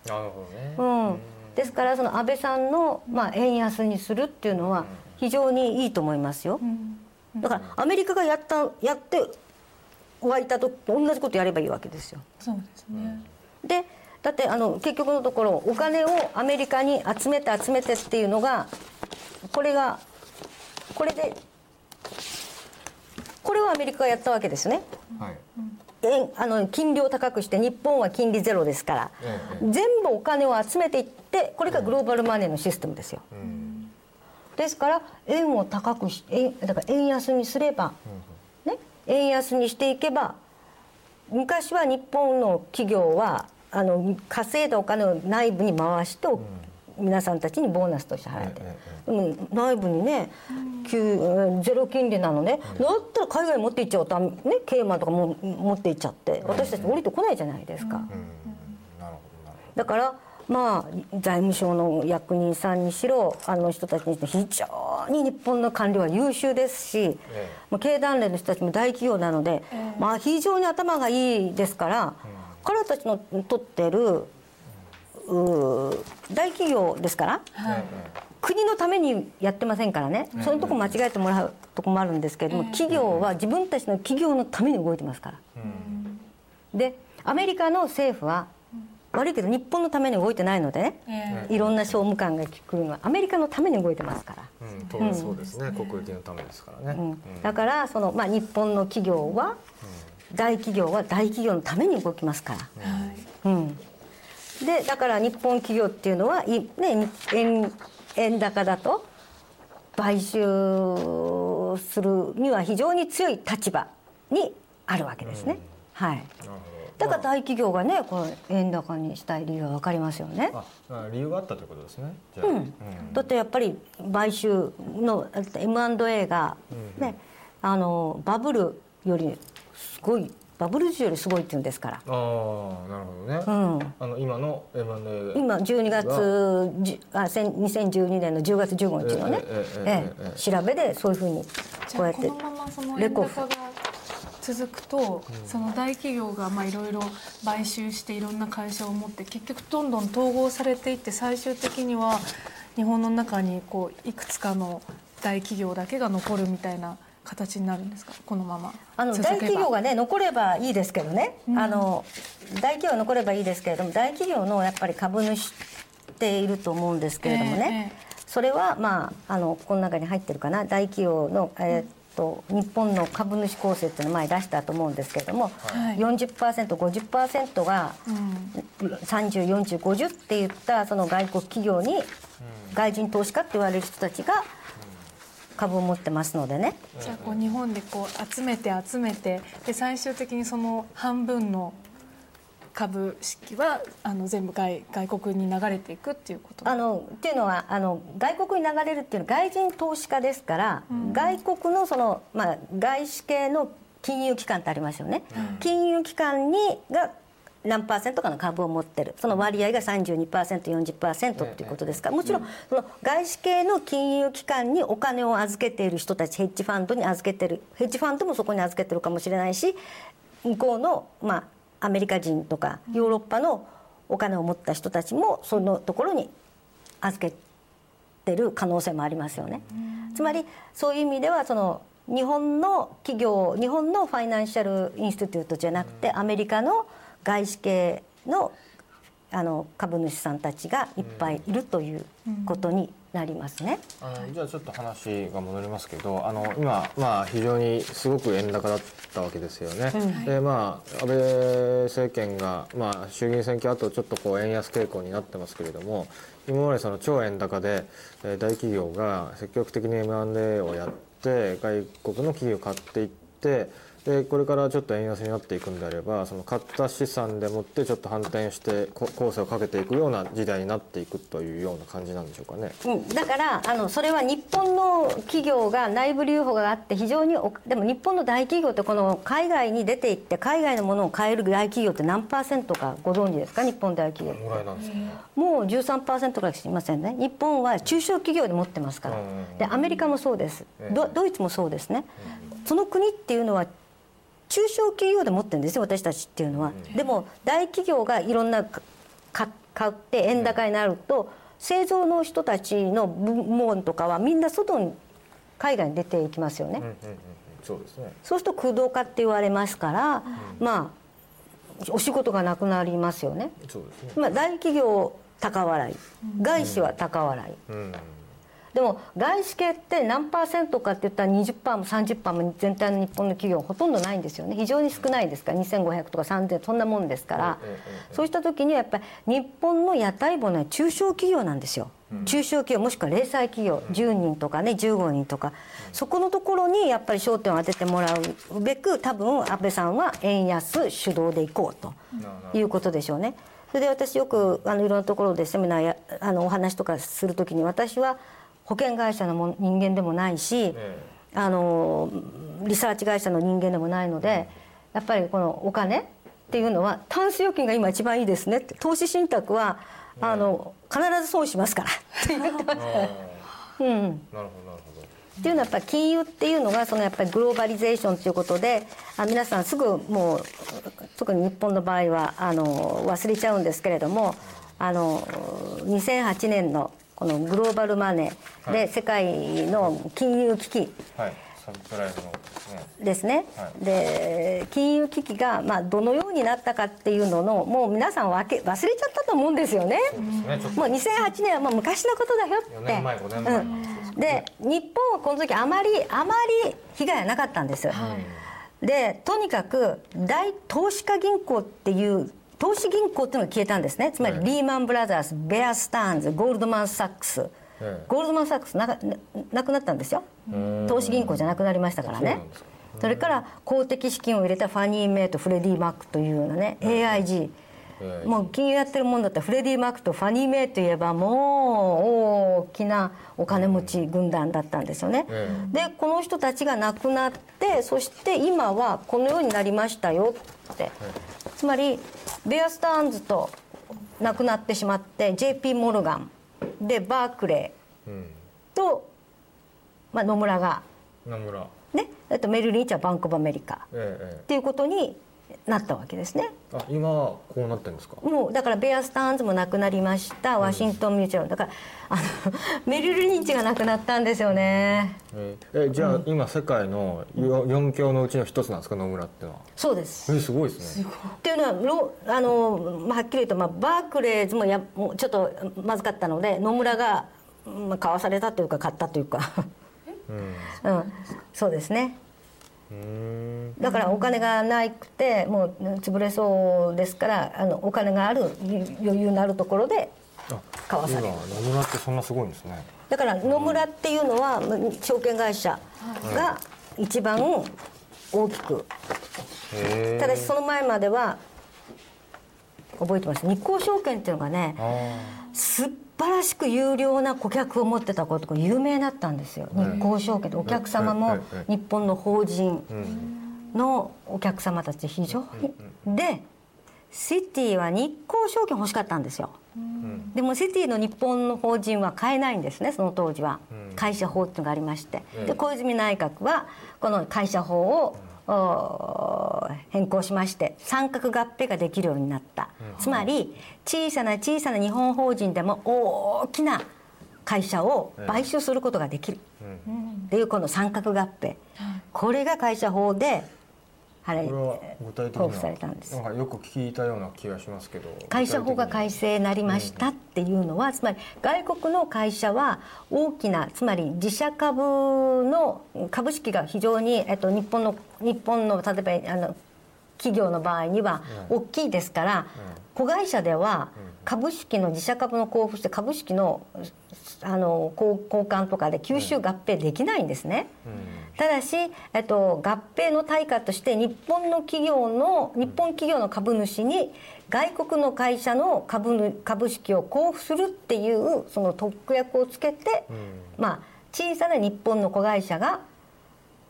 ほどね。うん、ですからその安倍さんの、まあ、円安にするっていうのは非常にいいと思いますよ。だからアメリカがやったやって湧いたと同じことやればいいわけですよ。そうですね。でだってあの結局のところお金をアメリカに集めて集めてっていうのがこれがこれでこれをアメリカがやったわけですね。はい。円あの金利を高くして日本は金利ゼロですから、え全部お金を集めていってこれがグローバルマネーのシステムですよ。うん。ですから円を高くし円だから円安にすれば、ね、円安にしていけば昔は日本の企業はあの稼いだお金を内部に回して、皆さんたちにボーナスとして払って、えでも内部にね、給ゼロ金利なのね、だったら海外に持っていっちゃうとねケーマンとかも持っていっちゃって私たち降りてこないじゃないですか。だからまあ財務省の役人さんにしろあの人たちにして非常に日本の官僚は優秀ですし、えまあ経団連の人たちも大企業なので、まあ非常に頭がいいですから、彼らたちの取ってる大企業ですから、はい。国のためにやってませんからね、そういうとこ間違えてもらうとこもあるんですけれども、企業は自分たちの企業のために動いてますから。でアメリカの政府は悪いけど日本のために動いてないのでね、えいろんな商務官が来るのはアメリカのために動いてますから、うん。そうですね。国益のためですからね。うん。だからその、まあ、日本の企業は、大企業は大企業のために動きますから、はい。うん、でだから日本企業っていうのはい、ね、円円高だと買収するには非常に強い立場にあるわけですね。はい。なるほど。だから大企業がねこの円高にしたい理由は分かりますよね。理由があったということですね。じゃあ。うん。だってやっぱり買収の M&A が、ねあのバブルよりすごいバブル時よりすごいって言うんですから。ああなるほどね、うん、あの今の M&A 今12月あ2012年の10月15日のね、ええええ調べでそういうふうにこうやってレコフ続くと、その大企業がいろいろ買収していろんな会社を持って結局どんどん統合されていって最終的には日本の中にこういくつかの大企業だけが残るみたいな形になるんですか？このまま。あの大企業がね残ればいいですけどね、あの大企業が残ればいいですけれども大企業のやっぱり株主っていると思うんですけれどもね、ええそれはまああのこの中に入ってるかな。大企業の、えーっと日本の株主構成っていうのを前出したと思うんですけれども、はい。40%50% がうん。304050っていったその外国企業に外人投資家って言われる人たちが株を持ってますのでね。じゃあこう日本でこう集めて集めてで最終的にその半分の株式はあの全部外外国に流れていくっていうこと？あのっていうのはあの外国に流れるっていうのは外人投資家ですから、外国のその、まあ、外資系の金融機関ってありますよね、金融機関にが何パーセントかの株を持ってる。その割合が 32%40% っていうことですか？らもちろんその外資系の金融機関にお金を預けている人たちヘッジファンドに預けてる。ヘッジファンドもそこに預けてるかもしれないし向こうの、まあ、アメリカ人とかヨーロッパのお金を持った人たちもそのところに預けてる可能性もありますよね。つまりそういう意味ではその日本の企業日本のファイナンシャルインスティテュートじゃなくてアメリカの外資系のあの株主さんたちがいっぱいいるということになりますね。あのじゃあちょっと話が戻りますけどあの今、まあ、非常にすごく円高だったわけですよね。でまあ安倍政権が、まあ、衆議院選挙後ちょっとこう円安傾向になってますけれども今までその超円高でえー大企業が積極的に M&A をやって外国の企業を買っていってでこれからちょっと円安になっていくんであればその買った資産でもってちょっと反転してこ構成をかけていくような時代になっていくというような感じなんでしょうかね。うん、だからあのそれは日本の企業が内部留保があって非常におでも日本の大企業ってこの海外に出て行って海外のものを買える大企業って何パーセントかご存知ですか？日本大企業。ぐらいなんですかもう13%ぐらいしませんね。日本は中小企業で持ってますから。うんでアメリカもそうです。ドドイツもそうですね。その国っていうのは中小企業で持ってるんですよ私たちっていうのは。でも大企業がいろんな買って円高になると製造の人たちの部門とかはみんな外に海外に出ていきますよね。うんうんうんそうですね。そうすると空洞化って言われますからまあお仕事がなくなりますよね。そうですね。まあ、大企業高笑い外資は高笑い、うん。でも外資系って何パーセントかって言ったら20%も30%も全体の日本の企業ほとんどないんですよね。非常に少ないですから。2500とか3000そんなもんですから、そうした時にはやっぱり日本の屋台骨は中小企業なんですよ、中小企業もしくは零細企業10人とかね15人とか。そこのところにやっぱり焦点を当ててもらうべく多分安倍さんは円安主導でいこうということでしょうね。それで私よくあのいろんなところでセミナーやあのお話とかする時に私は保険会社のも人間でもないし、えあのリサーチ会社の人間でもないのでやっぱりこのお金っていうのはタンス預金が今一番いいですねって投資信託はあの必ず損しますからって言ってました。ね。うん。なるほどなるほど。っていうのはやっぱり金融っていうのがそのやっぱりグローバリゼーションということであ皆さんすぐもう特に日本の場合はあの忘れちゃうんですけれどもあの2008年のこのグローバルマネーで世界の金融危機はい。サブプライムのね。ですね、はいで金融危機がまあどのようになったかっていうののもう皆さんわけ忘れちゃったと思うんですよね。ね。もう2008年はもう昔のことだよって。4年前5年前うんで日本はこの時あまりあまり被害はなかったんです。でとにかく大投資家銀行っていう投資銀行っていうのが消えたんですね。つまりはい。リーマンブラザーズベアスターンズゴールドマン・サックス、えゴールドマン・サックスなかななくなったんですよ。投資銀行じゃなくなりましたからね。それから公的資金を入れたファニー・メイとフレディ・マックというようなね AIG ええもう金融やってるもんだったらフレディ・マークとファニー・メイといえばもう大きなお金持ち軍団だったんですよね、えでこの人たちが亡くなってそして今はこのようになりましたよって、つまりベア・スターンズと亡くなってしまって JP モルガンでバークレうん。ーと、まあ、野村が、野村。ね、あとメルリンチはバンク・オブ・アメリカ。えええ。っていうことになったわけですね。えあ今はこうなってるんですか？もうだからベア・スターンズも亡くなりました。ワシントン・ミューチャルだからあの メリル・リンチが亡くなったんですよね。ええじゃあ、今世界のよ四強のうちの一つなんですか？野村ってのは。そうです。えすごいですね。っていうのはロあの、まあ、はっきり言うと、まあ、バークレーズもやもうちょっとまずかったので野村が、まあ、買わされたというか買ったというか、うん。うん、そうですねだからお金がなくてもう潰れそうですからあのお金がある余裕のあるところであ買わされる。今野村ってそんなすごいんですね。だから野村っていうのは証券会社が一番大きく。ただしその前までは覚えてます。日興証券っていうのがねあ素晴らしく有料な顧客を持ってたことが有名だったんですよ。日興証券ってお客様も日本の法人のお客様たち非常に。でシティは日興証券欲しかったんですよ。でもシティの日本の法人は買えないんですねその当時は。うん。会社法っていうのがありまして。ええで小泉内閣はこの会社法をお変更しまして三角合併ができるようになった。つまり小さな小さな日本法人でも大きな会社を買収することができる。っていうこの三角合併。これが会社法であれこれは具体的には交付されたんです。なんかよく聞いたような気がしますけど会社法が改正正になりましたっていうのはつまり外国の会社は大きなつまり自社株の株式が非常に、えっと、日本の日本の例えばあの企業の場合には大きいですから、子会社では株式の自社株の交付して株式のあの交交換とかで吸収合併できないんですね。ただし、えっと、合併の対価として日本の企業の日本企業の株主に外国の会社の株ぬ株式を交付するっていうその特約をつけて、まあ、小さな日本の子会社が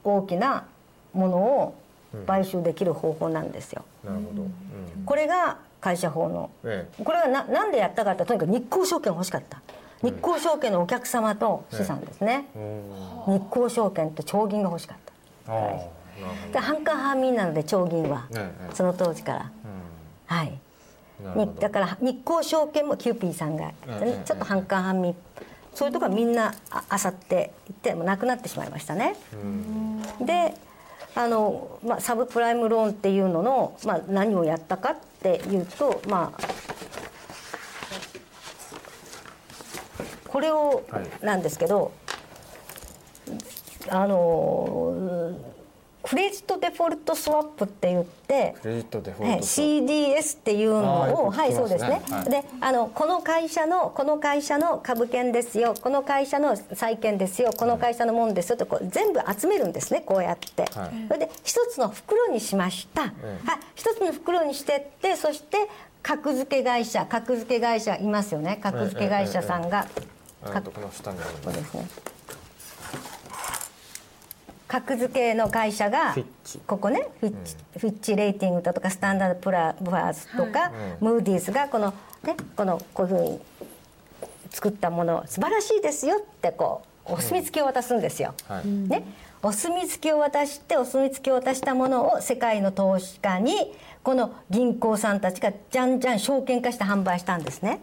大きなものを買収できる方法なんですよ。なるほど、うん。これが会社法の。え。これはななんでやったかってとにかく日興証券欲しかった日興証券のお客様と資産ですね、日興証券と長銀が欲しかった。ああなるほで半官半民なので長銀は、ええ。その当時から。どはい。だから日興証券もキューピーさんが、ええちょっと半官半民そういうところはみんなああさっていってもうなくなってしまいましたね。であの、まあ、サブプライムローンっていうのの、まあ、何をやったかっていうとまあこれをはい。なんですけど、あのクレジットデフォルトスワップって言ってクレジットデフォはいルト CDS っていうのをね。はいそうですね、はい。であのこの会社のこの会社の株券ですよこの会社の債券ですよこの会社のもんですよとこう全部集めるんですねこうやって、はい。それで一つの袋にしました、えはい、一つの袋にしてってそして格付け会社格付け会社いますよね格付け会社さんが、えっとこの下にあるのそうですね。格付けの会社がここねフィッチ,、フィッチレーティングだとかスタンダードプラプラスとか、ムーディーズがこのねこのこういうふうに作ったもの素晴らしいですよってこうお墨付きを渡すんですよ。はい。ね、お墨付きを渡してお墨付きを渡したものを世界の投資家にこの銀行さんたちがじゃんじゃん証券化して販売したんですね。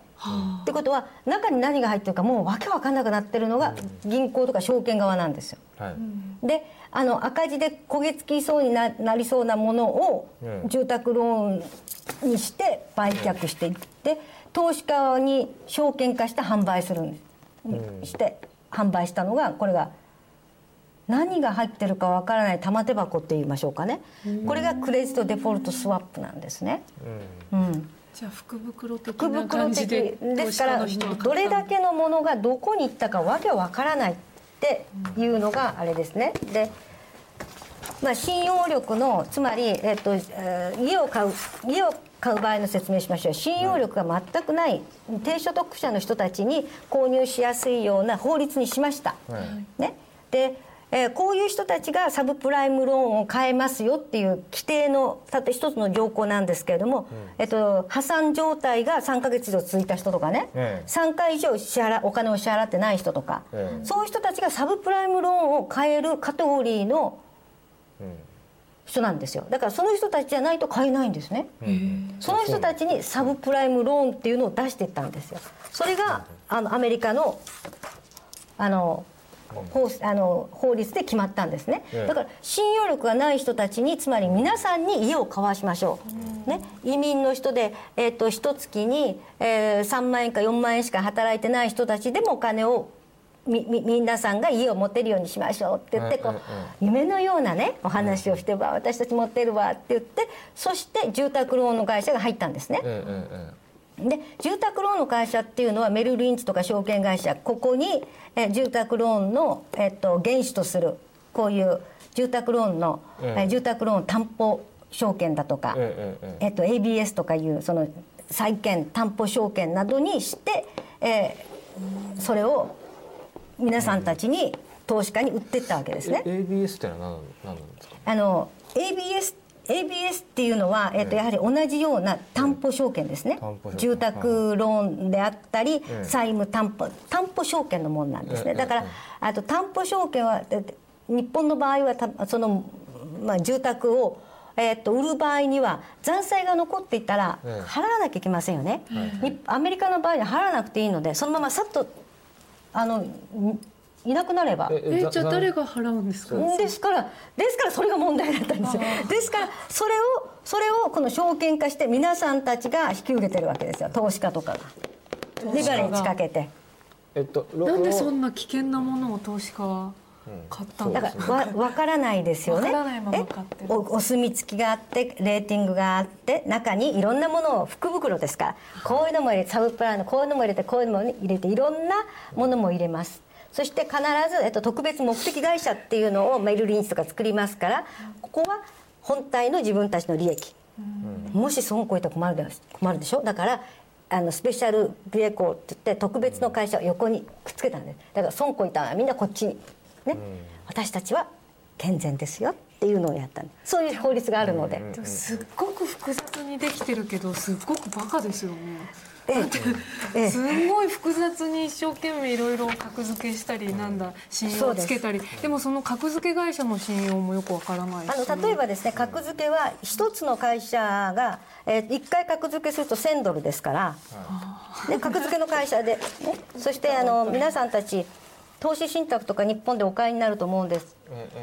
ってことは中に何が入ってるかもうわけわかんなくなってるのが銀行とか証券側なんですよ。はい。であの赤字で焦げ付きそうにななりそうなものをうん。住宅ローンにして売却していって投資家に証券化して販売するんです、して販売したのがこれが何が入ってるかわからない玉手箱って言いましょうかね。これがクレジットデフォルトスワップなんですね。うん。じゃあ福袋的福な感じでですからどれだけのものがどこに行ったかわけわからないっていうのがあれですね。でまあ、信用力のつまり、えっとえー家を買う家を買う場合の説明しましょう。信用力が全くない低所得者の人たちに購入しやすいような法律にしました。ね、でえーこういう人たちがサブプライムローンを買えますよっていう規定のたった一つの条項なんですけれども、えっと、破産状態が3か月以上続いた人とかね、ええ。3回以上支払お金を支払ってない人とか、ええ。そういう人たちがサブプライムローンを買えるカテゴリーの人なんですよ。だからその人たちじゃないと買えないんですね、その人たちにサブプライムローンっていうのを出していったんですよ。それがあのアメリカのあの法あの法律で決まったんですね、ええ。だから信用力がない人たちにつまり皆さんに家を買わしましょう、ね、移民の人で、えっと一月に、えー3万円か4万円しか働いてない人たちでもお金をみみ皆さんが家を持てるようにしましょうって言ってこう、うんうん。夢のようなねお話をしてば私たち持ってるわって言ってそして住宅ローンの会社が入ったんですね。ええええで住宅ローンの会社っていうのはメルリンチとか証券会社ここにえ住宅ローンの、えっと、原資とするこういう住宅ローンの、ええ。え住宅ローン担保証券だとか、えっと、ABS とかいうその債券担保証券などにして、えーそれを皆さんたちに投資家に売ってったわけですね。え ABS ってのは何何なんですか？あの ABS ABS っていうのは、えっとやはり同じような担保証券ですね。住宅ローンであったり、え債務担保担保証券のものなんですね、ええ。だから、えあと担保証券はで日本の場合はたその、まあ、住宅をえっと売る場合には残債が残っていたらええ。払わなきゃいけませんよね、にアメリカの場合は払わなくていいのでそのままさっとあのいいなくなれば。えじゃあ誰がが払うんですか？ですからですからそれが問題だったんですよ。ですからそれをそれをこの証券化して皆さんたちが引き受けてるわけですよ。投資家とかが。レバレッジかけてえっとロなんでそロんな危険なものを投資家は買ったんだですか？からわ分からないですよね。わからないまま買ってるえ？おお墨付きがあってレーティングがあって中にいろんなものを福袋ですから。こういうのも入れてサブプランのこういうのも入れてこういうのも入れていろんなものも入れますそして必ず、えっと、特別目的会社っていうのをメルリンチとか作りますからここは本体の自分たちの利益。もし損こいたら困るで困るでしょ？だからあのスペシャルビエコーって言って特別の会社を横にくっつけたんです。だから損こいたらみんなこっちにね、私たちは健全ですよっていうのをやったんです。そういう法律があるので、すっごく複雑にできてるけどすっごくバカですよねええ。えすんごい複雑に一生懸命いろいろ格付けしたりなんだ信用をつけたり。でもその格付け会社の信用もよくわからないしあの例えばですね格付けは一つの会社が、えー、1回格付けすると1000ドルですから、で格付けの会社で、ね、そしてあの皆さんたち投資信託とか日本でお買いになると思うんです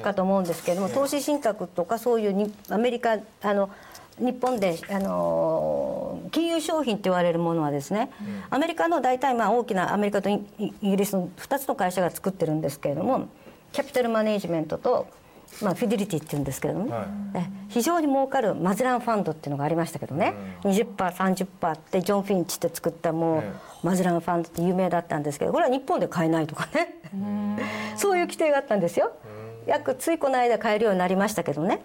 かと思うんですけれども投資信託とかそういうにアメリカあの日本であの金融商品って言われるものはですね、アメリカの大体まあ大きなアメリカとイイギリスの2つの会社が作ってるんですけれどもキャピタルマネージメントと、まあ、フィデリティっていうんですけれどもね、はい。え非常に儲かるマゼランファンドっていうのがありましたけどね、20%30% ってジョン・フィンチって作ったもう、えマゼランファンドって有名だったんですけどこれは日本で買えないとかね。そういう規定があったんですよ。約ついこの間買えるようになりましたけどね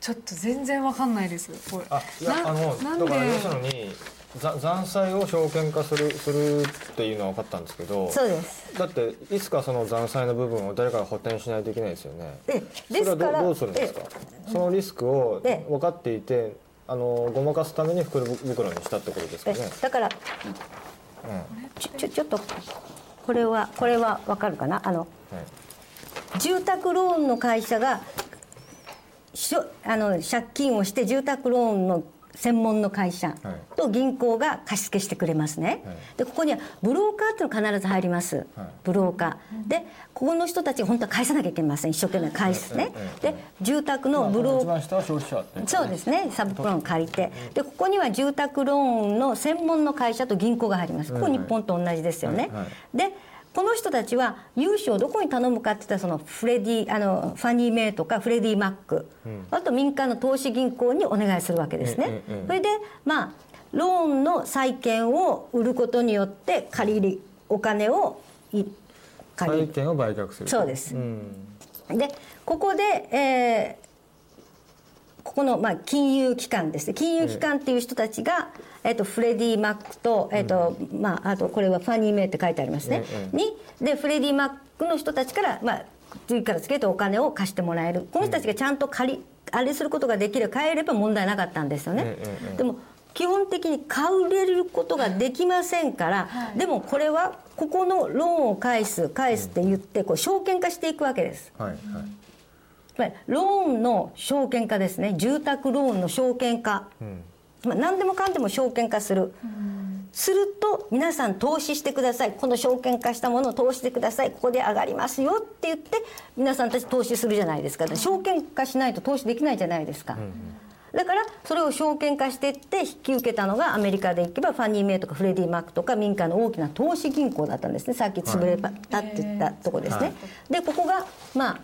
ちょっと全然わかんないです。これ。あいやなあのなんだから要でするにざ残債を証券化するするっていうのは分かったんですけどそうです。だっていつかその残債の部分を誰かが補填しないといけないですよね。えそれはですからどどうするんですか？そのリスクをええ分かっていてあのごまかすために袋袋にしたってことですかえねだからうん。ちょちょちょっとこれはこれはわかるかな？あのはい。住宅ローンの会社があの借金をして住宅ローンの専門の会社と銀行が貸付してくれますね、はい。でここにはブローカーっていうのが必ず入ります、はい。ブローカー。でここの人たちが本当は返さなきゃいけません。一生懸命返すね、で住宅のブローカー。一番下は消費者ってそうですね。サブプランを借りて。でここには住宅ローンの専門の会社と銀行が入ります。ここ日本と同じですよね、でこの人たちは融資をどこに頼むかって言ったらそのフレディあのファニー・メイとかフレディ・マック、あと民間の投資銀行にお願いするわけですね、ええええそれでまあローンの債券を売ることによって借りるお金をい借りる。債券を売却するそうです。ん。でここで、えーここの、まあ、金融機関ですね。金融機関っていう人たちが、えっとフレディ・マックと,、えっとまあ、あとこれはファニー・メイって書いてありますね、にでフレディ・マックの人たちから、まあ、次から次へとお金を貸してもらえる。この人たちがちゃんと借りあれすることができる。買えれば問題なかったんですよね、でも基本的に買うれることができませんから、でもこれはここのローンを返す返すって言ってこう証券化していくわけです。はいはいローンの証券化ですね。住宅ローンの証券化、まあ、何でもかんでも証券化する、すると皆さん投資してください。この証券化したものを投資してください。ここで上がりますよって言って皆さんたち投資するじゃないですか。証券化しないと投資できないじゃないですか、だからそれを証券化していって引き受けたのがアメリカでいけばファニー・メイとかフレディ・マックとか民間の大きな投資銀行だったんですね。さっき潰れたって言ったとこですね、でここがまあ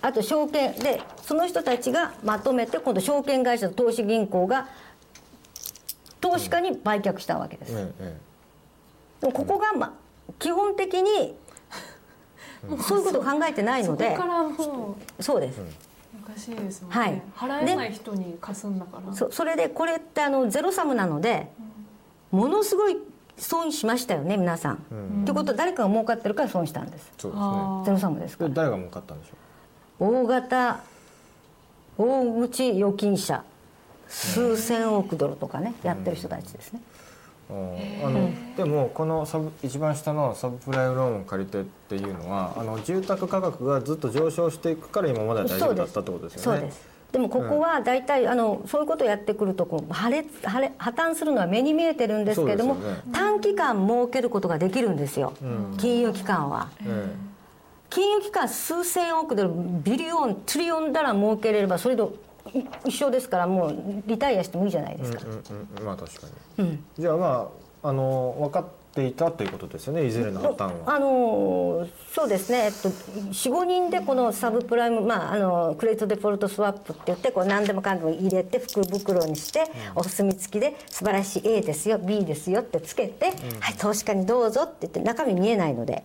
あと証券でその人たちがまとめて今度証券会社と投資銀行が投資家に売却したわけです、ええでもここが、まあ、基本的にそういうことを考えてないのでそこからもそうです、うおかしいですもんはい。ね払えない人に貸すんだから。そそれでこれってあのゼロサムなのでものすごい損しましたよね皆さん。ってことは誰かが儲かってるから損したんです。そうですね。あゼロサムですから。で誰が儲かったんでしょ大型大口預金者数千億ドルとかねやってる人たちですね。ううん。あのでもこのサブ一番下のサブプライムローンを借りてっていうのはあの住宅価格がずっと上昇していくから今までは大丈夫だったってことですよね。そうです。でもここは大体、あのそういうことをやってくるとこう破裂破裂破綻するのは目に見えてるんですけれども、ね。短期間設けることができるんですよ、金融機関は。え金融機関数千億ドルビリオントリリオンダラー儲けれればそれとい一緒ですからもうリタイアしてもいいじゃないですか、えうんうんうん。まあ確かに、じゃあまああの分かっていたということですよねいずれの破綻は。あのーそうですね、えっと、45人でこのサブプライム、まあ、あのクレジットデフォルトスワップって言ってこう何でもかんでも入れて福袋にして、お墨付きで素晴らしい A ですよ B ですよってつけて、はい、投資家にどうぞって言って中身見えないので。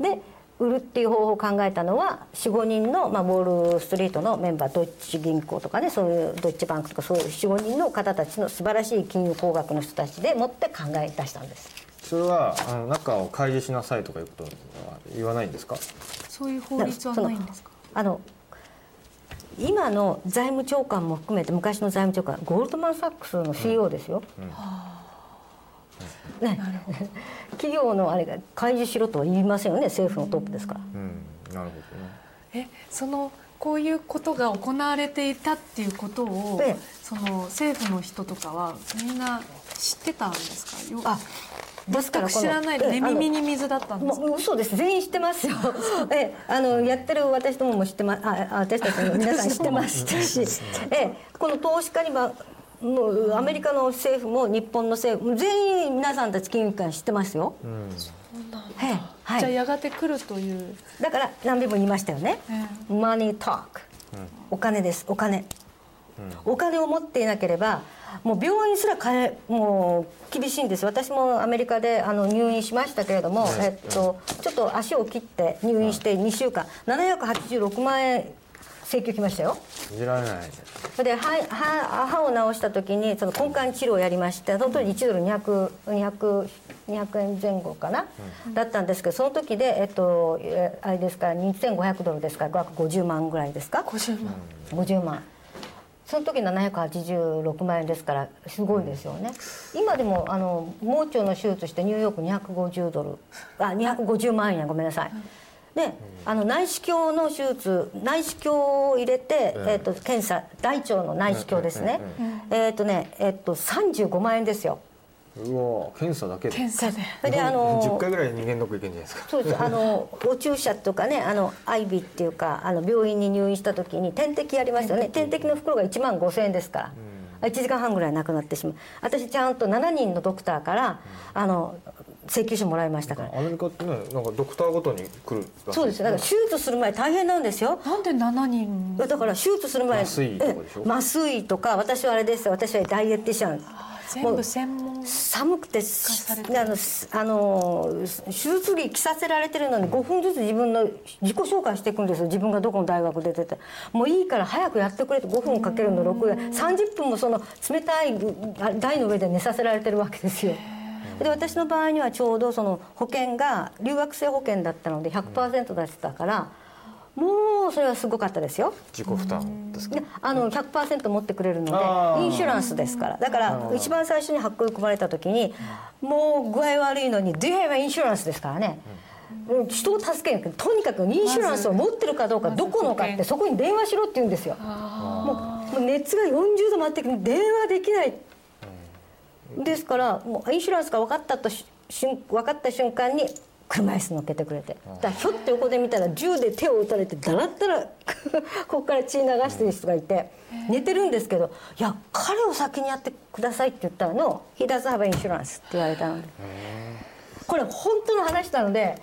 で売るっていう方法を考えたのは45人の、まあ、ウォール・ストリートのメンバードッチ銀行とかねそういうドッチバンクとかそういう45人の方たちの素晴らしい金融工学の人たちでもって考え出したんです。それはあの中を開示しなさいとかいうことは言わないんですか？そういう法律はないんですか？あの今の財務長官も含めて昔の財務長官ゴールドマン・サックスの CEO ですよ。ね、企業のあれが開示しろとは言いませんよね政府のトップですから。うんなるほどね。えそのこういうことが行われていたっていうことを、ええ。その政府の人とかはみんな知ってたんですか？よあですから全く知らない寝耳に水だったんですか？もう嘘です。全員知ってますよ。ええあのやってる私どもも知ってますああ私たちも皆さん知ってましたし、ええ、この投資家にはもうアメリカの政府も日本の政府も全員皆さんたち金融機関知ってますよ、ええはい。じゃあやがて来るという。だから何べも言いましたよね、えマネートーク、お金ですお金、お金を持っていなければもう病院すら買えもう厳しいんです私もアメリカであの入院しましたけれども、えっと、ちょっと足を切って入院して2週間。786万円請求来ましたよ。信じられないそれで歯歯歯を治した時にその根幹治療をやりましてその時1ドル200 200 200円前後かな、だったんですけどその時で、えっと、えあれですから2500ドルですか？ら額50万ぐらいですか？50万。50万。その時786万円ですからすごいですよね、今でもあの盲腸の手術してニューヨーク250ドルあ250万円ごめんなさい、であの内視鏡の手術内視鏡を入れて、えっと検査大腸の内視鏡ですね、えっ、とねえっ、と35万円ですよ。うわ検査だけで。検査で。それであの10回ぐらい人間ドック行けんじゃないですか。そうですあのお注射とかねあのアイビーっていうかあの病院に入院した時に点滴やりましたよね。点滴の袋が1万5000円ですから、1時間半ぐらいなくなってしまう。私ちゃんと7人のドクターからあの請求書もらいましたから。アメリカってねなんかドクターごとに来るそうです。よだから手術する前大変なんですよ。なんで7人？だから手術する前麻酔とかでしょ？ええ麻酔とか私はあれです。私はダイエッティシャン。全部専門寒くてあのすあの手術着着させられてるのに5分ずつ自分の自己紹介していくんですよ。自分がどこの大学出てて。もういいから早くやってくれと。5分かけるの6で。30分もその冷たいあ台の上で寝させられてるわけですよ。で私の場合にはちょうどその保険が留学生保険だったので100%出してたからもうそれはすごかったですよ。自己負担ですか？であの100%持ってくれるのでインシュランスですから。だから一番最初に発行組まれた時にもう具合悪いのに「Do you have insurance?」ですからね、うん。人を助けるとにかくインシュランスを持ってるかどうかどこのかってそこに電話しろって言うんですよ。もう熱が40度回って電話できないですからもうインシュランスが分かったとし瞬分かった瞬間に車椅子乗っけてくれて。だひょって横で見たら銃で手を撃たれてだら ったらここから血流してる人がいて。寝てるんですけど「いや彼を先にやってください」って言ったの「He doesn't have insurance」って言われたので。これ本当の話なので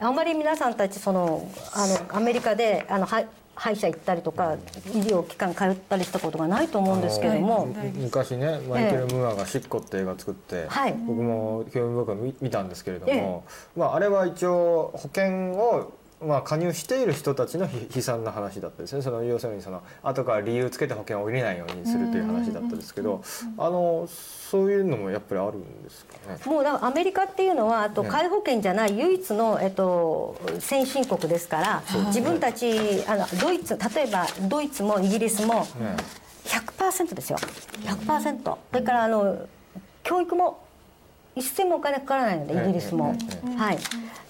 あまり皆さんたちそのあのアメリカであのは歯医者行ったりとか医療機関通ったりしたことがないと思うんですけども。昔ねマイケル・ムーアが「シッコ」って映画作って、はい。僕も興味深く見見たんですけれども、まあ、あれは一応保険をまあ加入している人たちのひ悲惨な話だったですね。その要するにその後から理由つけて保険を降りないようにするという話だったですけどあのそういうのもやっぱりあるんですかね？もうだからアメリカっていうのはあとね皆保険じゃない唯一の、えっと、先進国ですから自分たちあのドイツ例えばドイツもイギリスもね100%ですよ。100%それからあの教育も一銭もお金かからないのでええイギリスも。ええはい。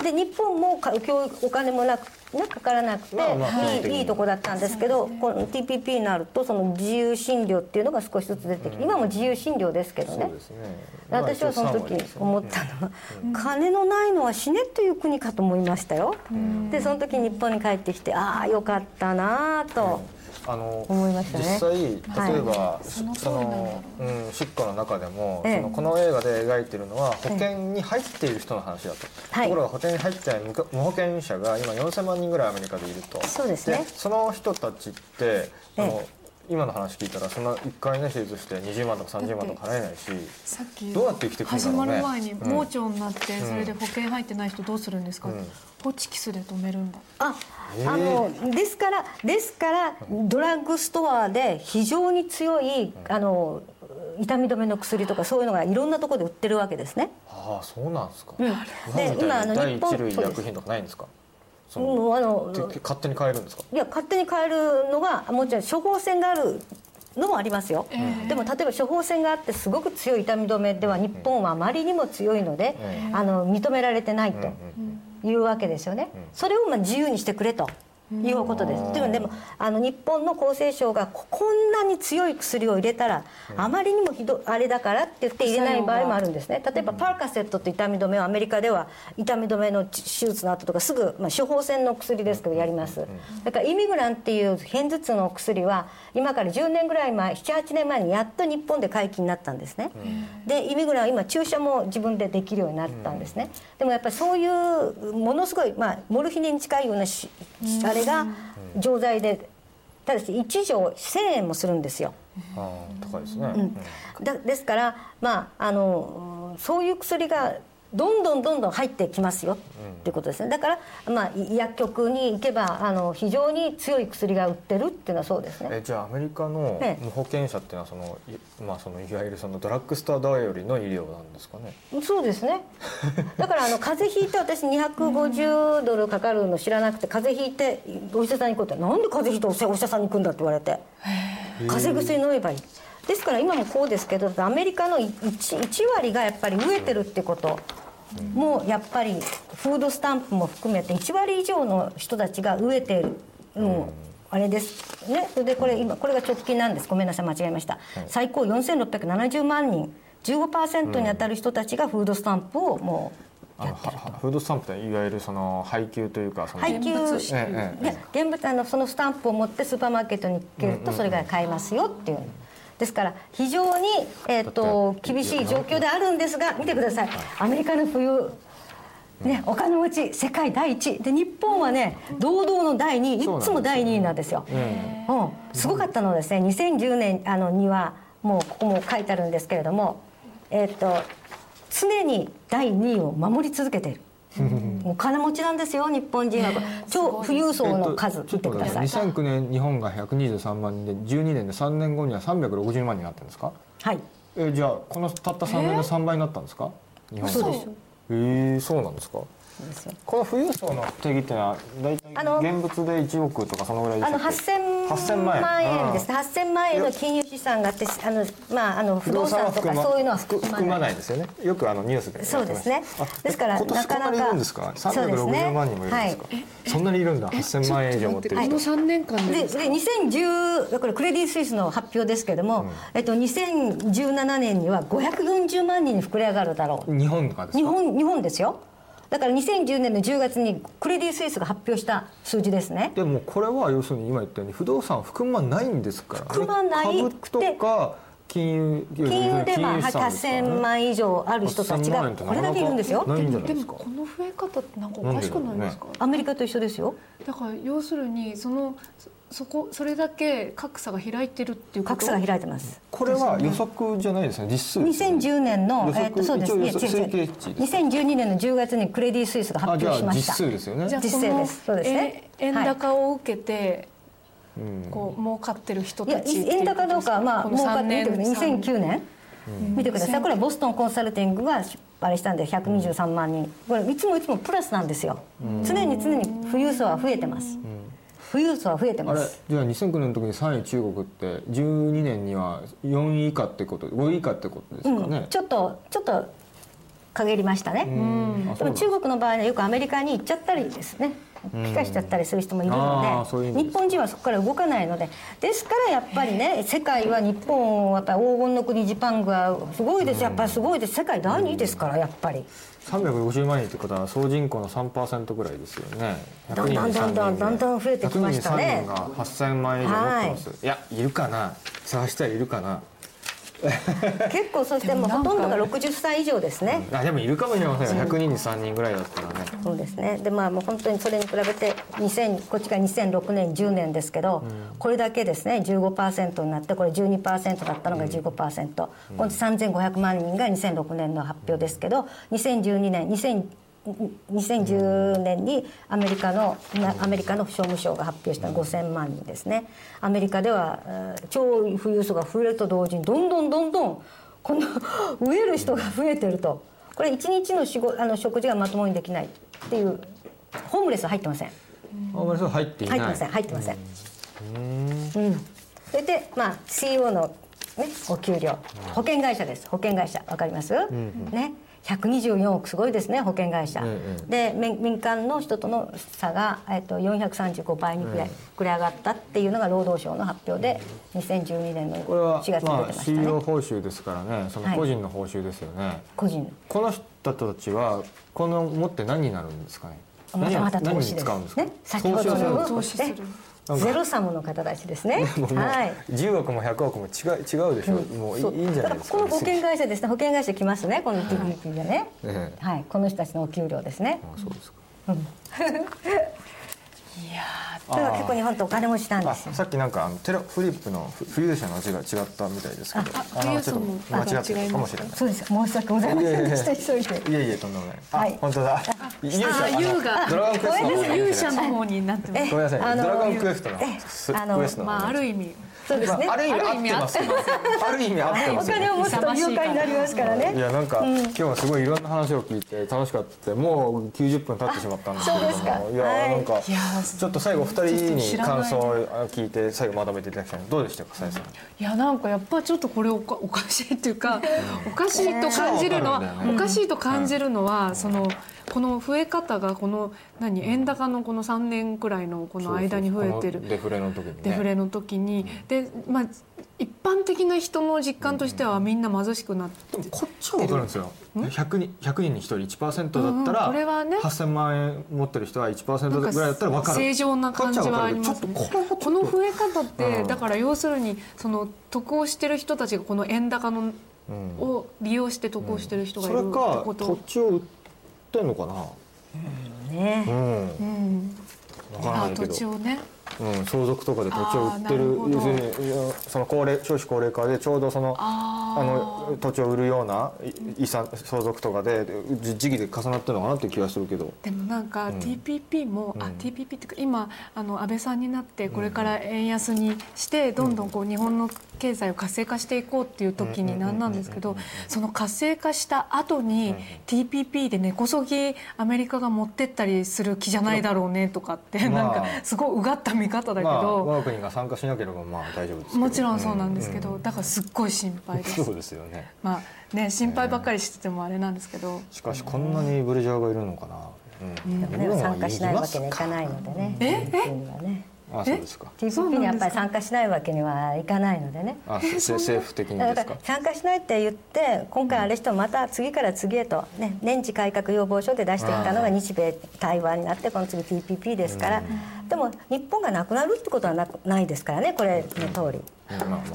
で日本もかお金もなくなかからなくて、いいいいとこだったんですけどこの TPP になるとその自由診療っていうのが少しずつ出てきて今も自由診療ですけどね。私はその時思ったのは、金のないのは死ねという国かと思いましたよ、でその時日本に帰ってきてああよかったなあと、あのね。実際例えば、はい。そそのうん、シッコの中でも、ええ。そのこの映画で描いてるのは保険に入っている人の話だと、はい。ところが保険に入ってない無無保険者が今4000万人ぐらいアメリカでいると。そうですね。その人たちってあの、え今の話聞いたらそんな1回ね手術して20万とか30万とか払えないしさっきどうやって生きていくんだ始ろうね。まる前にうん。盲腸になってそれで保険入ってない人どうするんですか、うん。ホチキスで止めるんだ。あええあのですからですからドラッグストアで非常に強いあの痛み止めの薬とかそういうのがいろんなところで売ってるわけですね。ああそうなんですか、うん。で今あの日本一類医薬品とかないんですか？そもうあのて勝手に買えるんですか？いや勝手に買えるのがもちろん処方箋があるのもありますよ、でも例えば処方箋があってすごく強い痛み止めでは日本はあまりにも強いので、えあの認められてないというわけですよね、それをまあ自由にしてくれと。いうことです。でもでもあの日本の厚生省がここんなに強い薬を入れたら、あまりにもひどあれだからって言って入れない場合もあるんですね。例えばパーカセットって痛み止めはアメリカでは痛み止めの手術の後とかすぐ、まあ、処方箋の薬ですけどやります。だからイミグランっていう片頭痛の薬は今から10年ぐらい前78年前にやっと日本で解禁になったんですね。でイミグランは今注射も自分でできるようになったんですね。でもやっぱりそういうものすごい、まあ、モルヒネに近いようなしあれが錠剤でただし1錠1000円もするんですよ。ああ高いですね、うん。だですから、まあ、あのうんそういう薬がどんどんどんどん入ってきますよっていうことですね。だから、まあ、い薬局に行けばあの非常に強い薬が売ってるっていうのはそうですね。えじゃあアメリカのええ。無保険者っていうのはそのい,、まあ、そのいわゆるそのドラッグストア頼りの医療なんですかね？そうですね。だからあの 風邪ひいて私250ドルかかるの知らなくて風邪ひいてお医者さんに行こうってなんで風邪ひいてお医者さんに行くんだって言われて。風邪薬飲めばいい。ですから今もこうですけどアメリカの 1, 1割がやっぱり飢えてるってこともやっぱりフードスタンプも含めて1割以上の人たちが飢えている、うん。あれです。ね。それでこれ今これが直近なんです。ごめんなさい。間違えました、最高4670万人。15%に当たる人たちがフードスタンプをもうフードスタンプっていわゆるその配給というかその配給で現物あのそのスタンプを持ってスーパーマーケットに行けるとそれが買えますよっていう。ですから非常に、えー、と厳しい状況であるんですが見てください。アメリカの冬ね、お金持ち世界第一。で日本はね堂々の第2位。いつも第2位なんですよ。うん、すごかったのはですね。2010年あのにはもうここも書いてあるんですけれどもえっ、と常に第2位を守り続けているお金持ちなんですよ日本人は。超富裕層の数。ちょっと見てください、2009年日本が123万人で12年で3年後には360万になってるんですか？はい。えじゃあこのたった3年で3倍になったんですか？日本そうですよえー、そうなんですか？ですよ。この富裕層の定義っていうのは大体あの現物で1億とかそのぐらいであのしたっけ？8000万円ですね。8000万円。の金融資産があってあのまああの不動産とかそういうのは含含まない。ですよね。よくあのニュースでそうですね。あですから今年なかなかこんなにいるんですか？そうですね360万人もいるんですか？そんなにいるんだ。8000万円以上持ってる人。この3年間ででで2010これクレディ・スイスの発表ですけども、えっと、2017年には540万人に膨れ上がるだろう。日本がですか？日本日本ですよだから2010年の10月にクレディ・スイスが発表した数字ですね。でもこれは要するに今言ったように不動産含まないんですから、ね、含まない株とか金融金融でまあ金融資産ですからね。8000万以上ある人たち8000万がこれだけいるんですよ。でもこの増え方ってなんかおかしくないですか？アメリカと一緒ですよ。だから要するにそのそそこそれだけ格差が開いてるっていうこと？格差が開いてます。これは予測じゃないですね実数ですよね2010年の予、測えっとそうですね。推計値です2012年の10月にクレディ・スイスが発表しました。数ですよね。実勢です。そうですね。え円高を受けて、うん。こう儲かってる人いやたち円高どうかはまあ儲かって見てください三年。2009年。見てください。これはボストンコンサルティングがあれしたんで123万人。これいつもいつもプラスなんですよ。常に常に富裕層は増えてます富裕層は増えてます。じゃあ2009年の時に3位中国って12年には4位以下ってこと5位以下ってことですかうん。ね、ちょっとちょっと陰りましたね。でも中国の場合はよくアメリカに行っちゃったりですね。帰化しちゃったりする人もいるあのでういう意味です。日本人はそこから動かないので。ですからやっぱりね世界は日本はやっぱり黄金の国ジパングはすごいです。やっぱりすごいです。世界第2位ですからやっぱり350万人ってことは総人口の3%ぐらいですよね。だんだんだんだんだん増えてきましたね。100人に3人が8000万円以上持ってます、い、やいるかな。探したらいるかな結構そしてもうほとんどが60歳以上ですね。あでもいるかもしれませんよ。100人に3人ぐらいだったら。ねそうですね。でまあもう本当にそれに比べて2000こっちが2006年10年ですけど、これだけですね15%になってこれ12%だったのが15%、この3500万人が2006年の発表ですけど2012年2000 2010年にアメリカのなアメリカの商務省が発表した5000万人ですね。アメリカではえー超富裕層が増えると同時にどんどんどんどんこの飢える人が増えてると。これ一日の仕事あの食事がまともにできないっていうホームレスは入ってません。あんまりそう入っていない。入ってません。入ってません。うん。それでまあ CEO のねお給料。保険会社です。保険会社。わかります、ね124億すごいですね保険会社、えで民民間の人との差が、えっと、435倍にくらい膨れ上がったっていうのが労働省の発表で2012年のこれは4月に出てまあましたね、CEO 報酬ですからねそのはい。個人の報酬ですよね、個人この人たちはこの持って何になるんですかね？また投資ですね。先ほどのか投資する。ねゼロサムの方たちですね。もうもうはい。10億も100億も違う違うでしょ、もういいそう。いいんじゃないですか、この保険会社ですね。保険会社来ますね。この TPP でね、ええはい。この人たちのお給料ですね。あそうですかいや結構日本ってお金持ちなんあですよ。さっきなんかあのテロフリップのフ富裕者の字が違ったみたいですけど。あのちょっと富裕層も間違って違いまするかもしれない。そうです。申し訳ございません。でした急いでいえいえとんでもない。あ、はい。本当だ。勇者。あ優雅。ドラゴンクエストの方ー勇者の方になってます。ごめんなさい、あのドラゴンクエストのあのクエストの方まあある意味そうですね。まあ、ある意味合ってますよある意味合っておます。よ金を持つと勇敢になりますからいね。やなん。か、今日はすごいいろんな話を聞いて楽しかった。もう90分経ってしまったんですけれどもいやはい。なんかちょっと最後二人に感想を聞いて最後まとめていただきたい。どうでしたかさやさん。いやなんかやっぱちょっとこれおかおかしいっていうかおかしいと感じるのは、おかしいと感じるのは、そのこの増え方がこの何円高のこの3年くらいのこの間に増えてるデフレの時にね。デフレの時に、でまあ一般的な人の実感としてはみんな貧しくなってでもこっちは分かるんですよ。100人 ,100 人に1人1%だったら、うんこれはね。8000万円持ってる人は1%ぐらいだったら分かる。正常な感じはありますね。この増え方って、うん。だから要するにその得をしてる人たちがこの円高の、うん。を利用して得をしてる人がいるってそれかこと、土地を売ってんのかな。ね。うん。うん、分からないけど。地をねうん、相続とかで土地を売ってる要するにその高齢少子高齢化でちょうどそのああの土地を売るようない遺産相続とかでじ時期で重なってるのかなっていう気がするけど。でもなんか TPP も、あ TPP っていうか今あの安倍さんになってこれから円安にしてどんどんこう日本の経済を活性化していこうっていう時になんなんですけどその活性化した後に TPP で根こそぎアメリカが持ってったりする気じゃないだろうねとかってまあ。なんかすごいうがった見方だけまあ我どが国が参加しなければまあ大丈夫ですもちろんそうなんですけどだからすっごい心配です。そうですよね。まあね心配ばっかりしててもあれなんですけど。しかしこんなにブルジョアがいるのかな、うん。でもね参加しないわけにはいかないのでね。にはねあそうですか。TPP にやっぱり参加しないわけにはいかないのでね。あせ政府的にですか？だから参加しないって言って今回あれしてもまた次から次へと、ね、年次改革要望書で出してきたのが日米対話になってこの次 TPP ですからでも日本がなくなるってことはなくないですからねこれの通り。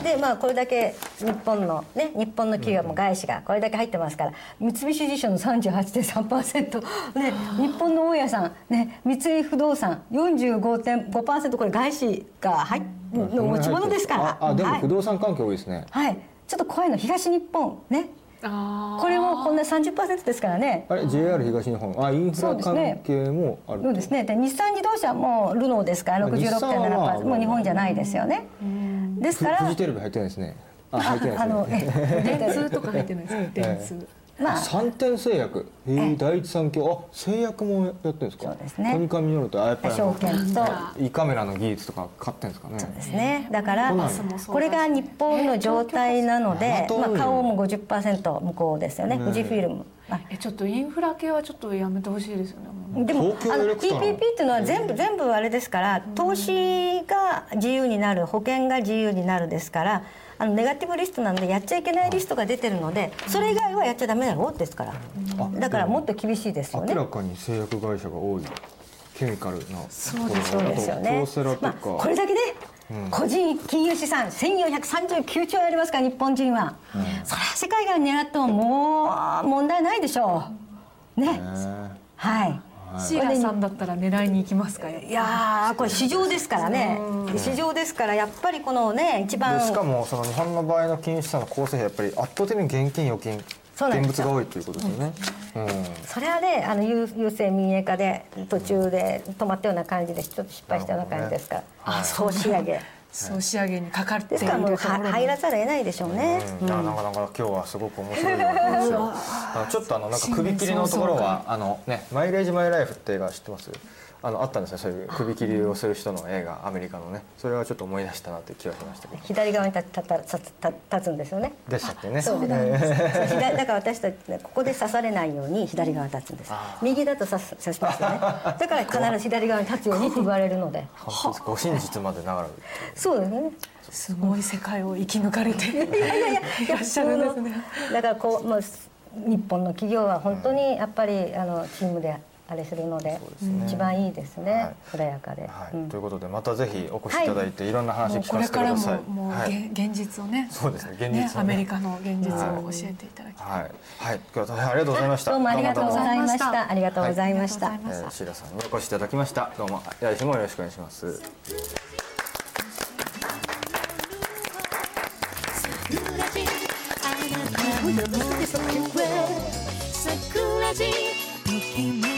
でまあこれだけ日本のね日本の企業も外資がこれだけ入ってますから三菱地所の38.3%ね日本の大家さんね三井不動産45.5%これ外資が入っの持ち物ですから。ああでもはい。不動産関係多いですね、はい、ちょっと怖いの東日本ね。あこれもこんな30%ですからね。あれ JR 東日本。あインフラ関係もある。そうですね。で日産自動車もルノーですから日産はまあ66.7%もう日本じゃないですよね。ですフから。フジテレビ入ってないですね。あ入ってないあのですね。え電通とか入ってないですか？電通まあ。参天製薬えー、第一三共。あ製薬もやってるんですか？そうですね。コニカミノルタあやっぱりあ証の券と。胃カメラの技術とか買ってんですかね？ですね。だからこれが日本の状態なので、えまあ、花王も50%向こうですよね。富士フィルム。あえちょっとインフラ系はちょっとやめてほしいですよねでもあのエレクトロン。TPP っていうのは全部全部あれですから投資が自由になる保険が自由になるですからあのネガティブリストなんでやっちゃいけないリストが出てるのでそれ以外はやっちゃダメだろうですから。だからもっと厳しいですよね。明らかに製薬会社が多いケミカルなそうですそうですよね。京セラとか、まあ、これだけね、個人金融資産1439兆円ありますから日本人は、それは世界が狙ってももう問題ないでしょう。ね。はいシーラさんだったら狙いに行きますか？よいやーこれ市場ですからね。市場ですからやっぱりこのね一番。でしかもその日本の場合の金融資産の構成やっぱり圧倒的に現金預金現物が多いということですよね、うん。それはねあの郵郵政民営化で途中で止まったような感じでちょっと失敗したような感じですか？ら、あ総仕上げ総仕上げにかかっているですからも。うと入らざるを得ないでしょうね、うん。いやなかなか今日はすごく面白いちょっとあのなんか首切りのところはあのねマイレージマイライフって映画知ってます？あのあったんですよそういう首切りをする人の映画アメリカのね。それはちょっと思い出したなっていう気がしましたけど。左側に立立立立立つんですよね。でしたっけね。そうです、そう左だから私たちねここで刺されないように左側に立つんです右だと刺す刺しますよね。だから必ず左側に立つようにって言われるので。本当ですご真実まで流れるそうですね。すごい世界を生き抜かれていらっしゃるんですね。だからこう、まあ、日本の企業は本当にやっぱりあのチームであれするので一番いいですね、はい。穏やかで、はい。うん。ということでまたぜひお越しいただいて、い、ろんな話聞かせてくこれからださい。ももう、はいげ現実をねそうですね現実をね。アメリカの現実を教えていただきたい、はい、はい、今日は大変ありがとうございました。どうもありがとうございましたありがとうございました、はいありがとうございました。えー、シーラさんにお越しいただきました。どうも。来週もよろしくお願いします。桜地ときめ